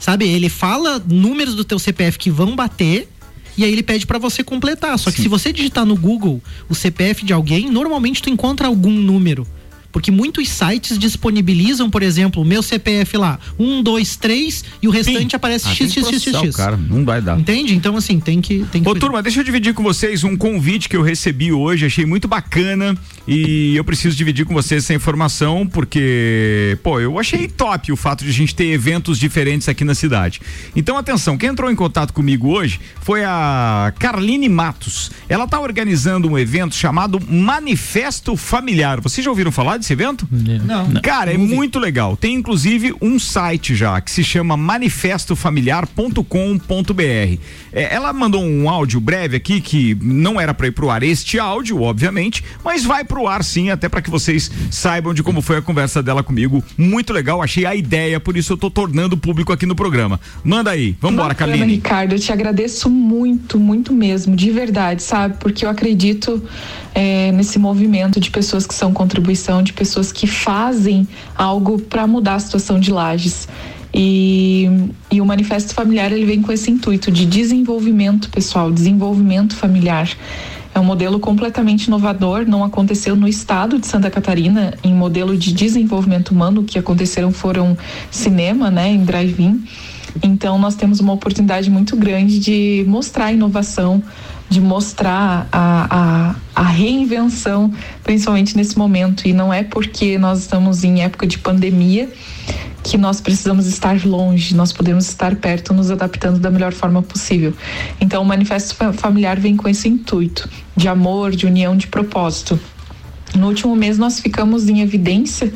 Sabe? Ele fala números do teu CPF que vão bater e aí ele pede pra você completar. Só que se você digitar no Google o CPF de alguém, normalmente tu encontra algum número. Porque muitos sites disponibilizam, por exemplo, o meu CPF lá, 1, 2, 3 e o restante aparece Ah, tem que processar o XXX. cara, não vai dar. Entende? Então, assim, tem que. Tem que Ô, cuidar. turma, deixa eu dividir com vocês um convite que eu recebi hoje, achei muito bacana e eu preciso dividir com vocês essa informação porque, pô, eu achei top o fato de a gente ter eventos diferentes aqui na cidade. Então, atenção, quem entrou em contato comigo hoje foi a Carline Matos. Ela tá organizando um evento chamado Manifesto Familiar. Vocês já ouviram falar desse evento? Não. Cara, é muito legal. Tem inclusive um site já que se chama manifestofamiliar.com.br. É, ela mandou um áudio breve aqui que não era para ir pro ar este áudio, obviamente, mas vai pro ar sim, até para que vocês saibam de como foi a conversa dela comigo. Muito legal, achei a ideia, por isso eu tô tornando público aqui no programa. Manda aí, vambora, Bacana, Kaline. Ricardo, eu te agradeço muito, muito mesmo, de verdade, sabe? Porque eu acredito é, nesse movimento de pessoas que são contribuição, de pessoas que fazem algo para mudar a situação de Lages. E, e o Manifesto Familiar ele vem com esse intuito de desenvolvimento pessoal, desenvolvimento familiar. É um modelo completamente inovador, não aconteceu no estado de Santa Catarina em modelo de desenvolvimento humano, o que aconteceram foram cinema, né, em drive-in. Então nós temos uma oportunidade muito grande de mostrar a inovação, de mostrar a, a, a reinvenção, principalmente nesse momento. E não é porque nós estamos em época de pandemia que nós precisamos estar longe, nós podemos estar perto, nos adaptando da melhor forma possível. Então, o Manifesto Fa- Familiar vem com esse intuito de amor, de união, de propósito. No último mês, nós ficamos em evidência,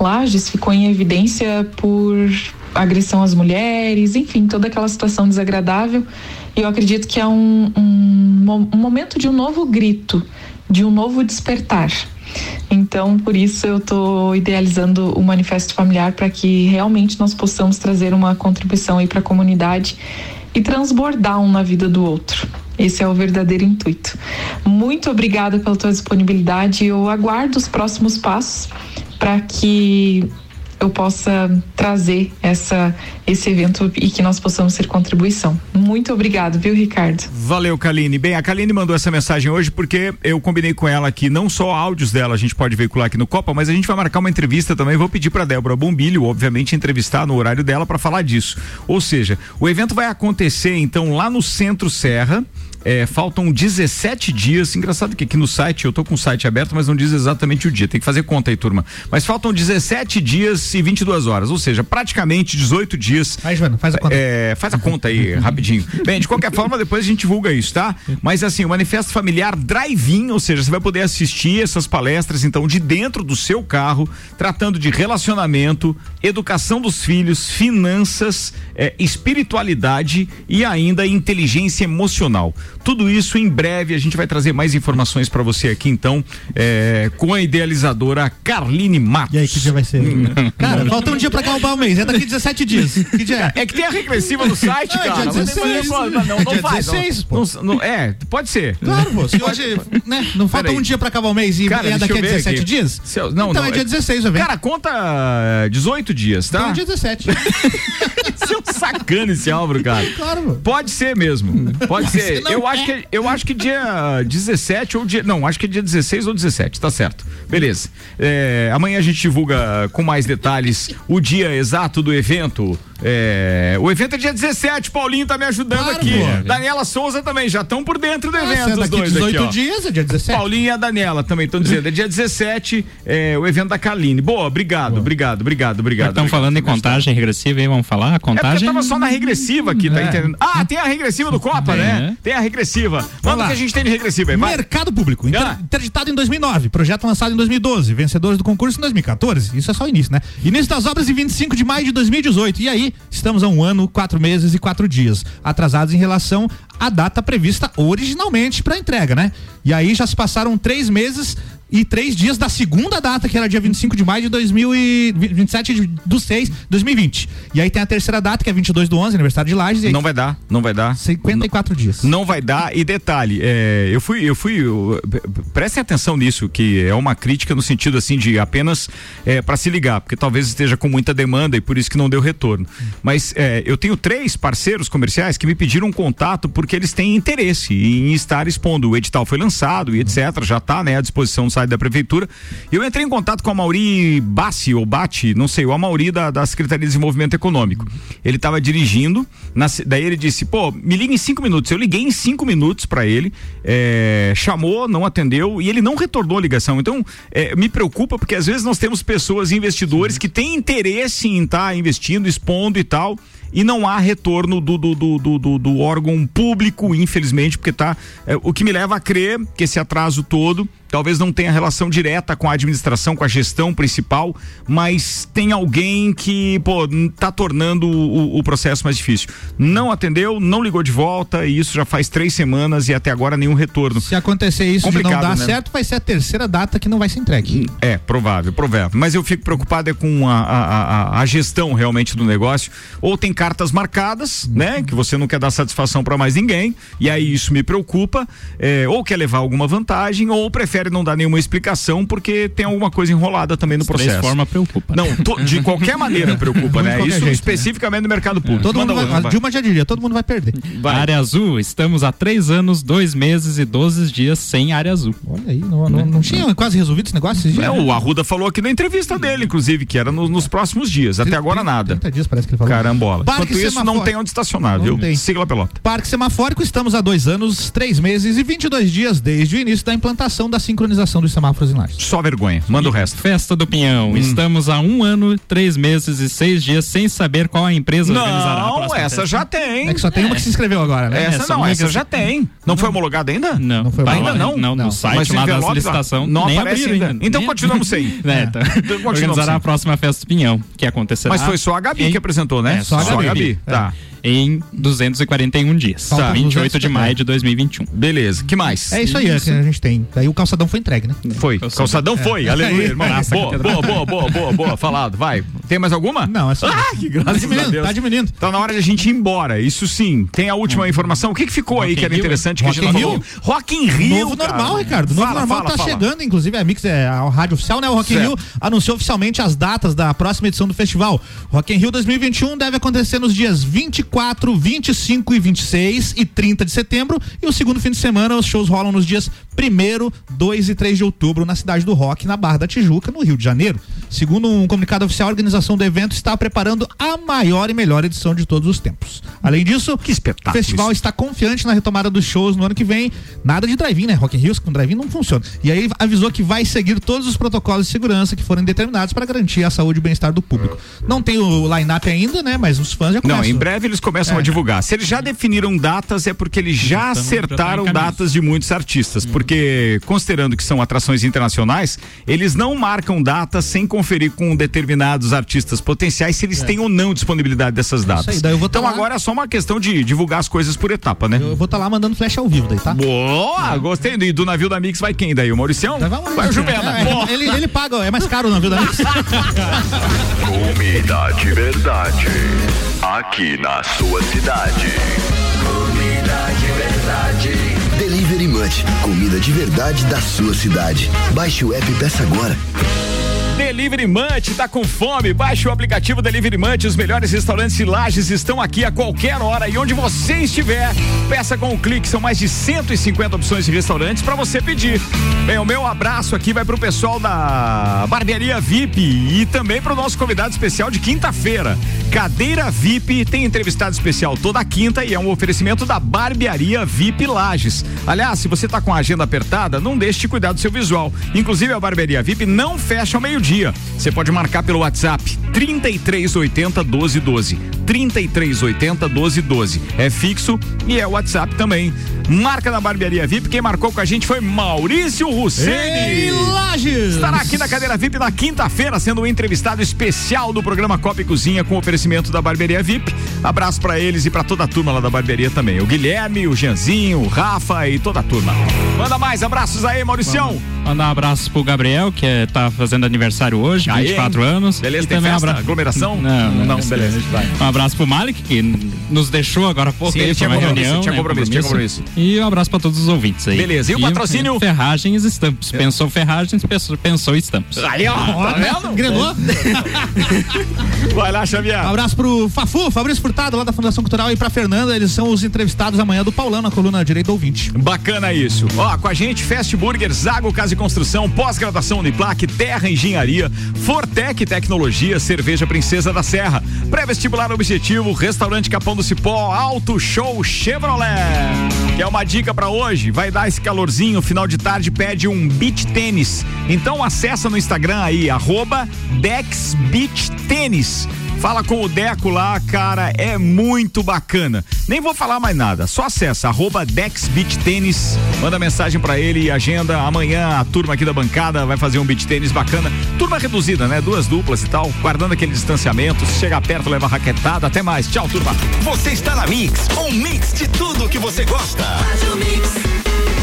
Lages ficou em evidência por agressão às mulheres, enfim, toda aquela situação desagradável. E eu acredito que é um, um, um momento de um novo grito, de um novo despertar. Então, por isso eu estou idealizando o manifesto familiar para que realmente nós possamos trazer uma contribuição aí para a comunidade e transbordar um na vida do outro. Esse é o verdadeiro intuito. Muito obrigada pela tua disponibilidade. Eu aguardo os próximos passos para que eu possa trazer essa, esse evento e que nós possamos ser contribuição. Muito obrigado, viu, Ricardo? Valeu, Kaline. Bem, a Kaline mandou essa mensagem hoje porque eu combinei com ela que não só áudios dela a gente pode veicular aqui no Copa, mas a gente vai marcar uma entrevista também. Vou pedir para Débora Bombilho, obviamente, entrevistar no horário dela para falar disso. Ou seja, o evento vai acontecer então lá no Centro Serra. É, faltam 17 dias. Engraçado que aqui no site, eu tô com o site aberto, mas não diz exatamente o dia. Tem que fazer conta aí, turma. Mas faltam 17 dias e 22 horas, ou seja, praticamente 18 dias. Joana, faz a conta. É, faz a conta aí, rapidinho. Bem, de qualquer forma, depois a gente divulga isso, tá? Mas assim, o Manifesto Familiar Drive-In, ou seja, você vai poder assistir essas palestras, então, de dentro do seu carro, tratando de relacionamento, educação dos filhos, finanças, é, espiritualidade e ainda inteligência emocional. Tudo isso em breve a gente vai trazer mais informações para você aqui, então, é, com a idealizadora Carline Matos. E aí, que dia vai ser? Cara, falta um dia pra acabar o mês. É daqui 17 dias. Que dia é? É que tem a regressiva no site, Não, é cara. dia Mas tem 16. mais- Não, não, É não dia faz. 16, não, não, não- é, pode ser. Claro, pô. Se hoje, né, não falta Peraí. um dia pra acabar o mês e Cara, é daqui a eu ver 17 aqui. dias? Eu- não, então não, é dia 16 o evento. Cara, conta 18 dias, tá? Então é dia 17. Você é um sacana esse Álvaro, cara. Claro, pô. Pode ser mesmo. Pode ser. Eu é. Acho, que, eu acho que dia 17 ou dia. Não, acho que é dia 16 ou 17, tá certo. Beleza. É, amanhã a gente divulga com mais detalhes o dia exato do evento. É, o evento é dia 17, Paulinho tá me ajudando Claro, aqui. pô. Daniela Souza também, já estão por dentro do Ah, evento, é os dois 18 aqui, ó. dias, é dia 17. Paulinho e a Daniela também estão dizendo, é dia 17, é, o evento da Kaline. Boa, obrigado, obrigado, obrigado, obrigado. Estão falando em contagem regressiva aí, vamos falar? A É contagem. tava só na regressiva aqui, tá É. entendendo? Ah, tem a regressiva do Copa, né? Tem a regressiva. Manda o lá. que a gente tem de regressiva aí, vai. Mercado Público, inter- Ah. interditado em 2009, projeto lançado em 2012, vencedores do concurso em 2014. Isso é só o início, né? Início das obras em 25 de maio de 2018. E aí, estamos a um ano, quatro meses e quatro dias, atrasados em relação à data prevista originalmente para entrega, né? E aí já se passaram três meses e três dias da segunda data, que era dia 25 de maio de 2027 de, do 6 de 2020. E aí tem a terceira data, que é 22 do 11, aniversário de Lages. E aí, Não vai dar, não vai dar. 54 dias. Não vai dar. E detalhe, é, eu fui, eu fui. eu- prestem atenção nisso, que é uma crítica no sentido assim de apenas é, para se ligar, porque talvez esteja com muita demanda e por isso que não deu retorno. Mas é, eu tenho três parceiros comerciais que me pediram um contato porque eles têm interesse em estar expondo. O edital foi lançado e etc. Já está né, à disposição no site da prefeitura. Eu entrei em contato com a Mauri Bassi, ou Bate, não sei, o Amauri da, da Secretaria de Desenvolvimento Econômico. Ele estava dirigindo, na daí ele disse, pô, me liga em cinco minutos. Eu liguei em cinco minutos para ele, é, chamou, não atendeu e ele não retornou a ligação. Então, é, me preocupa porque às vezes nós temos pessoas, investidores, que têm interesse em estar investindo, expondo e tal. E não há retorno do, do, do, do, do- do órgão público, infelizmente, porque tá. é, o que me leva a crer que esse atraso todo talvez não tenha relação direta com a administração, com a gestão principal, mas tem alguém que, pô, tá tornando o, o processo mais difícil. Não atendeu, não ligou de volta, e isso já faz três semanas e até agora nenhum retorno. Se acontecer isso de não Complicado, dar né? certo, vai ser a terceira data que não vai ser entregue. É, provável, provável. Mas eu fico preocupado é com a, a, a- a gestão realmente do negócio. Ou tem cartas marcadas, né? Que você não quer dar satisfação para mais ninguém, e aí isso me preocupa. é, ou quer levar alguma vantagem, ou prefere não dar nenhuma explicação porque tem alguma coisa enrolada também no processo. formas preocupa. Não, to- de qualquer maneira preocupa, De né? Isso jeito, especificamente no mercado público. Todo Manda mundo vai, a Dilma já diria, todo mundo vai perder. Área azul, estamos há três anos, dois meses e 12 dias sem área azul. Olha aí, não, não, não tinha quase resolvido esse negócio esses dias? É, o Arruda falou aqui na entrevista dele, inclusive, que era no- nos próximos dias. Até agora nada. 30 dias parece que ele falou. Carambola. Parque Enquanto isso, não Semafórico. tem onde estacionar, Não viu? tem. Sigla pelota. Parque Semafórico, estamos há dois anos, três meses e 22 dias desde o início da implantação da sincronização dos semáforos em Lages. Só vergonha. Manda o resto. Festa do Pinhão. Estamos há um ano, três meses e seis dias sem saber qual a empresa organizará a Não, essa festa. já tem. É que só tem uma que se inscreveu agora, né? Essa Essa não, essa já tem. Não foi homologada ainda? Não, Não foi homologada? Ainda não? Não, no site lá das envelope licitação não nem aparece abriram ainda. Então Nem- continuamos sem. É, então, continuamos organizará sem. a próxima festa do Pinhão, que acontecerá. Mas foi só a Gabi em- que apresentou, né? É, só a Gabi. Tá. Em 241 dias. Faltam 28 de 250. maio de 2021. Beleza. Que mais? É isso aí é que a gente tem. Daí o calçadão foi entregue, né? Foi. Calçadão foi. Aleluia, irmão. Graça, Boa, catedral. boa, boa, boa, boa, boa. Falado. Vai. Tem mais alguma? Não, é só. Ah, que tá graças a diminuindo, Deus. tá diminuindo. Tá na hora de a gente ir embora. Isso sim. Tem a última informação. O que, que ficou aí Rock que in era Rio, interessante Rock que a gente in falou? Rock in Rio. Novo cara. normal, Ricardo. Novo Fala, normal fala, tá fala. chegando, inclusive a Mix é a rádio oficial, né? O Rock in Certo. Rio anunciou oficialmente as datas da próxima edição do festival. Rock in Rio 2021 deve acontecer nos dias 24, 25 e 26 e 30 de setembro. E o segundo fim de semana os shows rolam nos dias 1 2 e 3 de outubro na cidade do Rock, na Barra da Tijuca, no Rio de Janeiro. Segundo um comunicado oficial, a organização do evento está preparando a maior e melhor edição de todos os tempos. Além disso, Que espetáculo o festival isso. está confiante na retomada dos shows no ano que vem. Nada de drive-in, né? Rock in Rio com drive-in não funciona. E aí avisou que vai seguir todos os protocolos de segurança que forem determinados para garantir a saúde e o bem-estar do público. Não tem o line-up ainda, né? Mas os fãs já Não, começam. em breve eles começam É. a divulgar. Se eles já definiram datas, é porque eles já Então, já tá acertaram caminho. datas de muitos artistas. Porque, considerando que são atrações internacionais, eles não marcam datas sem conferir com determinados artistas potenciais se eles têm ou não disponibilidade dessas datas. É. aí, daí eu vou tá então lá. agora é só uma questão de divulgar as coisas por etapa, né? Eu vou estar lá mandando flash ao vivo daí, tá? Boa! Gostei. E do navio da Mix vai quem daí? O Mauricião? Vai, Vai o Juvena. É, ele, ele paga, é mais caro o navio da Mix. Comida de verdade. Aqui na sua cidade. Comida de verdade. Delivery Munch, comida de verdade da sua cidade. Baixe o app e peça agora. Delivery Munch, tá com fome? Baixe o aplicativo Delivery Munch. Os melhores restaurantes e lajes estão aqui a qualquer hora e onde você estiver. Peça com um clique, são mais de 150 opções de restaurantes para você pedir. Bem, o meu abraço aqui vai pro pessoal da Barbearia VIP e também pro nosso convidado especial de quinta-feira. Cadeira VIP tem entrevistado especial toda quinta e é um oferecimento da Barbearia VIP Lages. Aliás, se você tá com a agenda apertada, não deixe de cuidar do seu visual. Inclusive, a Barbearia VIP não fecha ao meio-dia. Você pode marcar pelo WhatsApp 3380 1212. 3380 1212. É fixo e é WhatsApp também. Marca na Barbearia VIP. Quem marcou com a gente foi Maurício Russeni. Lages! Estará aqui na cadeira VIP na quinta-feira, sendo o um entrevistado especial do programa Copa e Cozinha com oferecimento da Barbearia VIP. Abraço para eles e para toda a turma lá da barbearia também. O Guilherme, o Janzinho, o Rafa e toda a turma. Manda mais abraços aí, Mauricião. Mandar um abraço pro Gabriel, que é, tá fazendo aniversário hoje, Aí, 24 hein? anos. Beleza, E tem também festa? abra- Aglomeração? Não, Não, esse- beleza, vai. Um abraço pro Malik, que nos deixou agora há pouco. Sim, aí ele tinha compromisso, reunião, tinha né, compromisso, tinha compromisso. E um abraço pra todos os ouvintes aí. Beleza, e o patrocínio? Ferragens Estampos. Pensou Ferragens, pensou, pensou Estampos. Aí, ó, tá vendo? Engrenou? Vai lá, Xavier. Um abraço pro Fafu, Fabrício Furtado, lá da Fundação Cultural, e pra Fernanda, eles são os entrevistados amanhã do Paulão na coluna Direito do Ouvinte. Bacana isso. Ó, com a gente, Fast Burger, Zago Casa e Construção, pós-graduação Uniplac, Terra Engenharia, Fortec Tecnologia, Cerveja Princesa da Serra, Pré-vestibular Objetivo, Restaurante Capão do Cipó, Auto Show Chevrolet. Que é uma dica pra hoje, vai dar esse calorzinho, final de tarde pede um beach tênis. Então acessa no Instagram aí, arroba Dex Beach Tênis. Fala com o Deco lá, cara, é muito bacana. Nem vou falar mais nada, só acessa arroba Dex Beach Tênis, manda mensagem pra ele e agenda. Amanhã a turma aqui da bancada vai fazer um beach tênis bacana. Turma reduzida, né? Duas duplas e tal, guardando aquele distanciamento. Se chegar perto, leva raquetada. Até mais. Tchau, turma. Você está na Mix, um mix de tudo que você gosta. Faz o mix.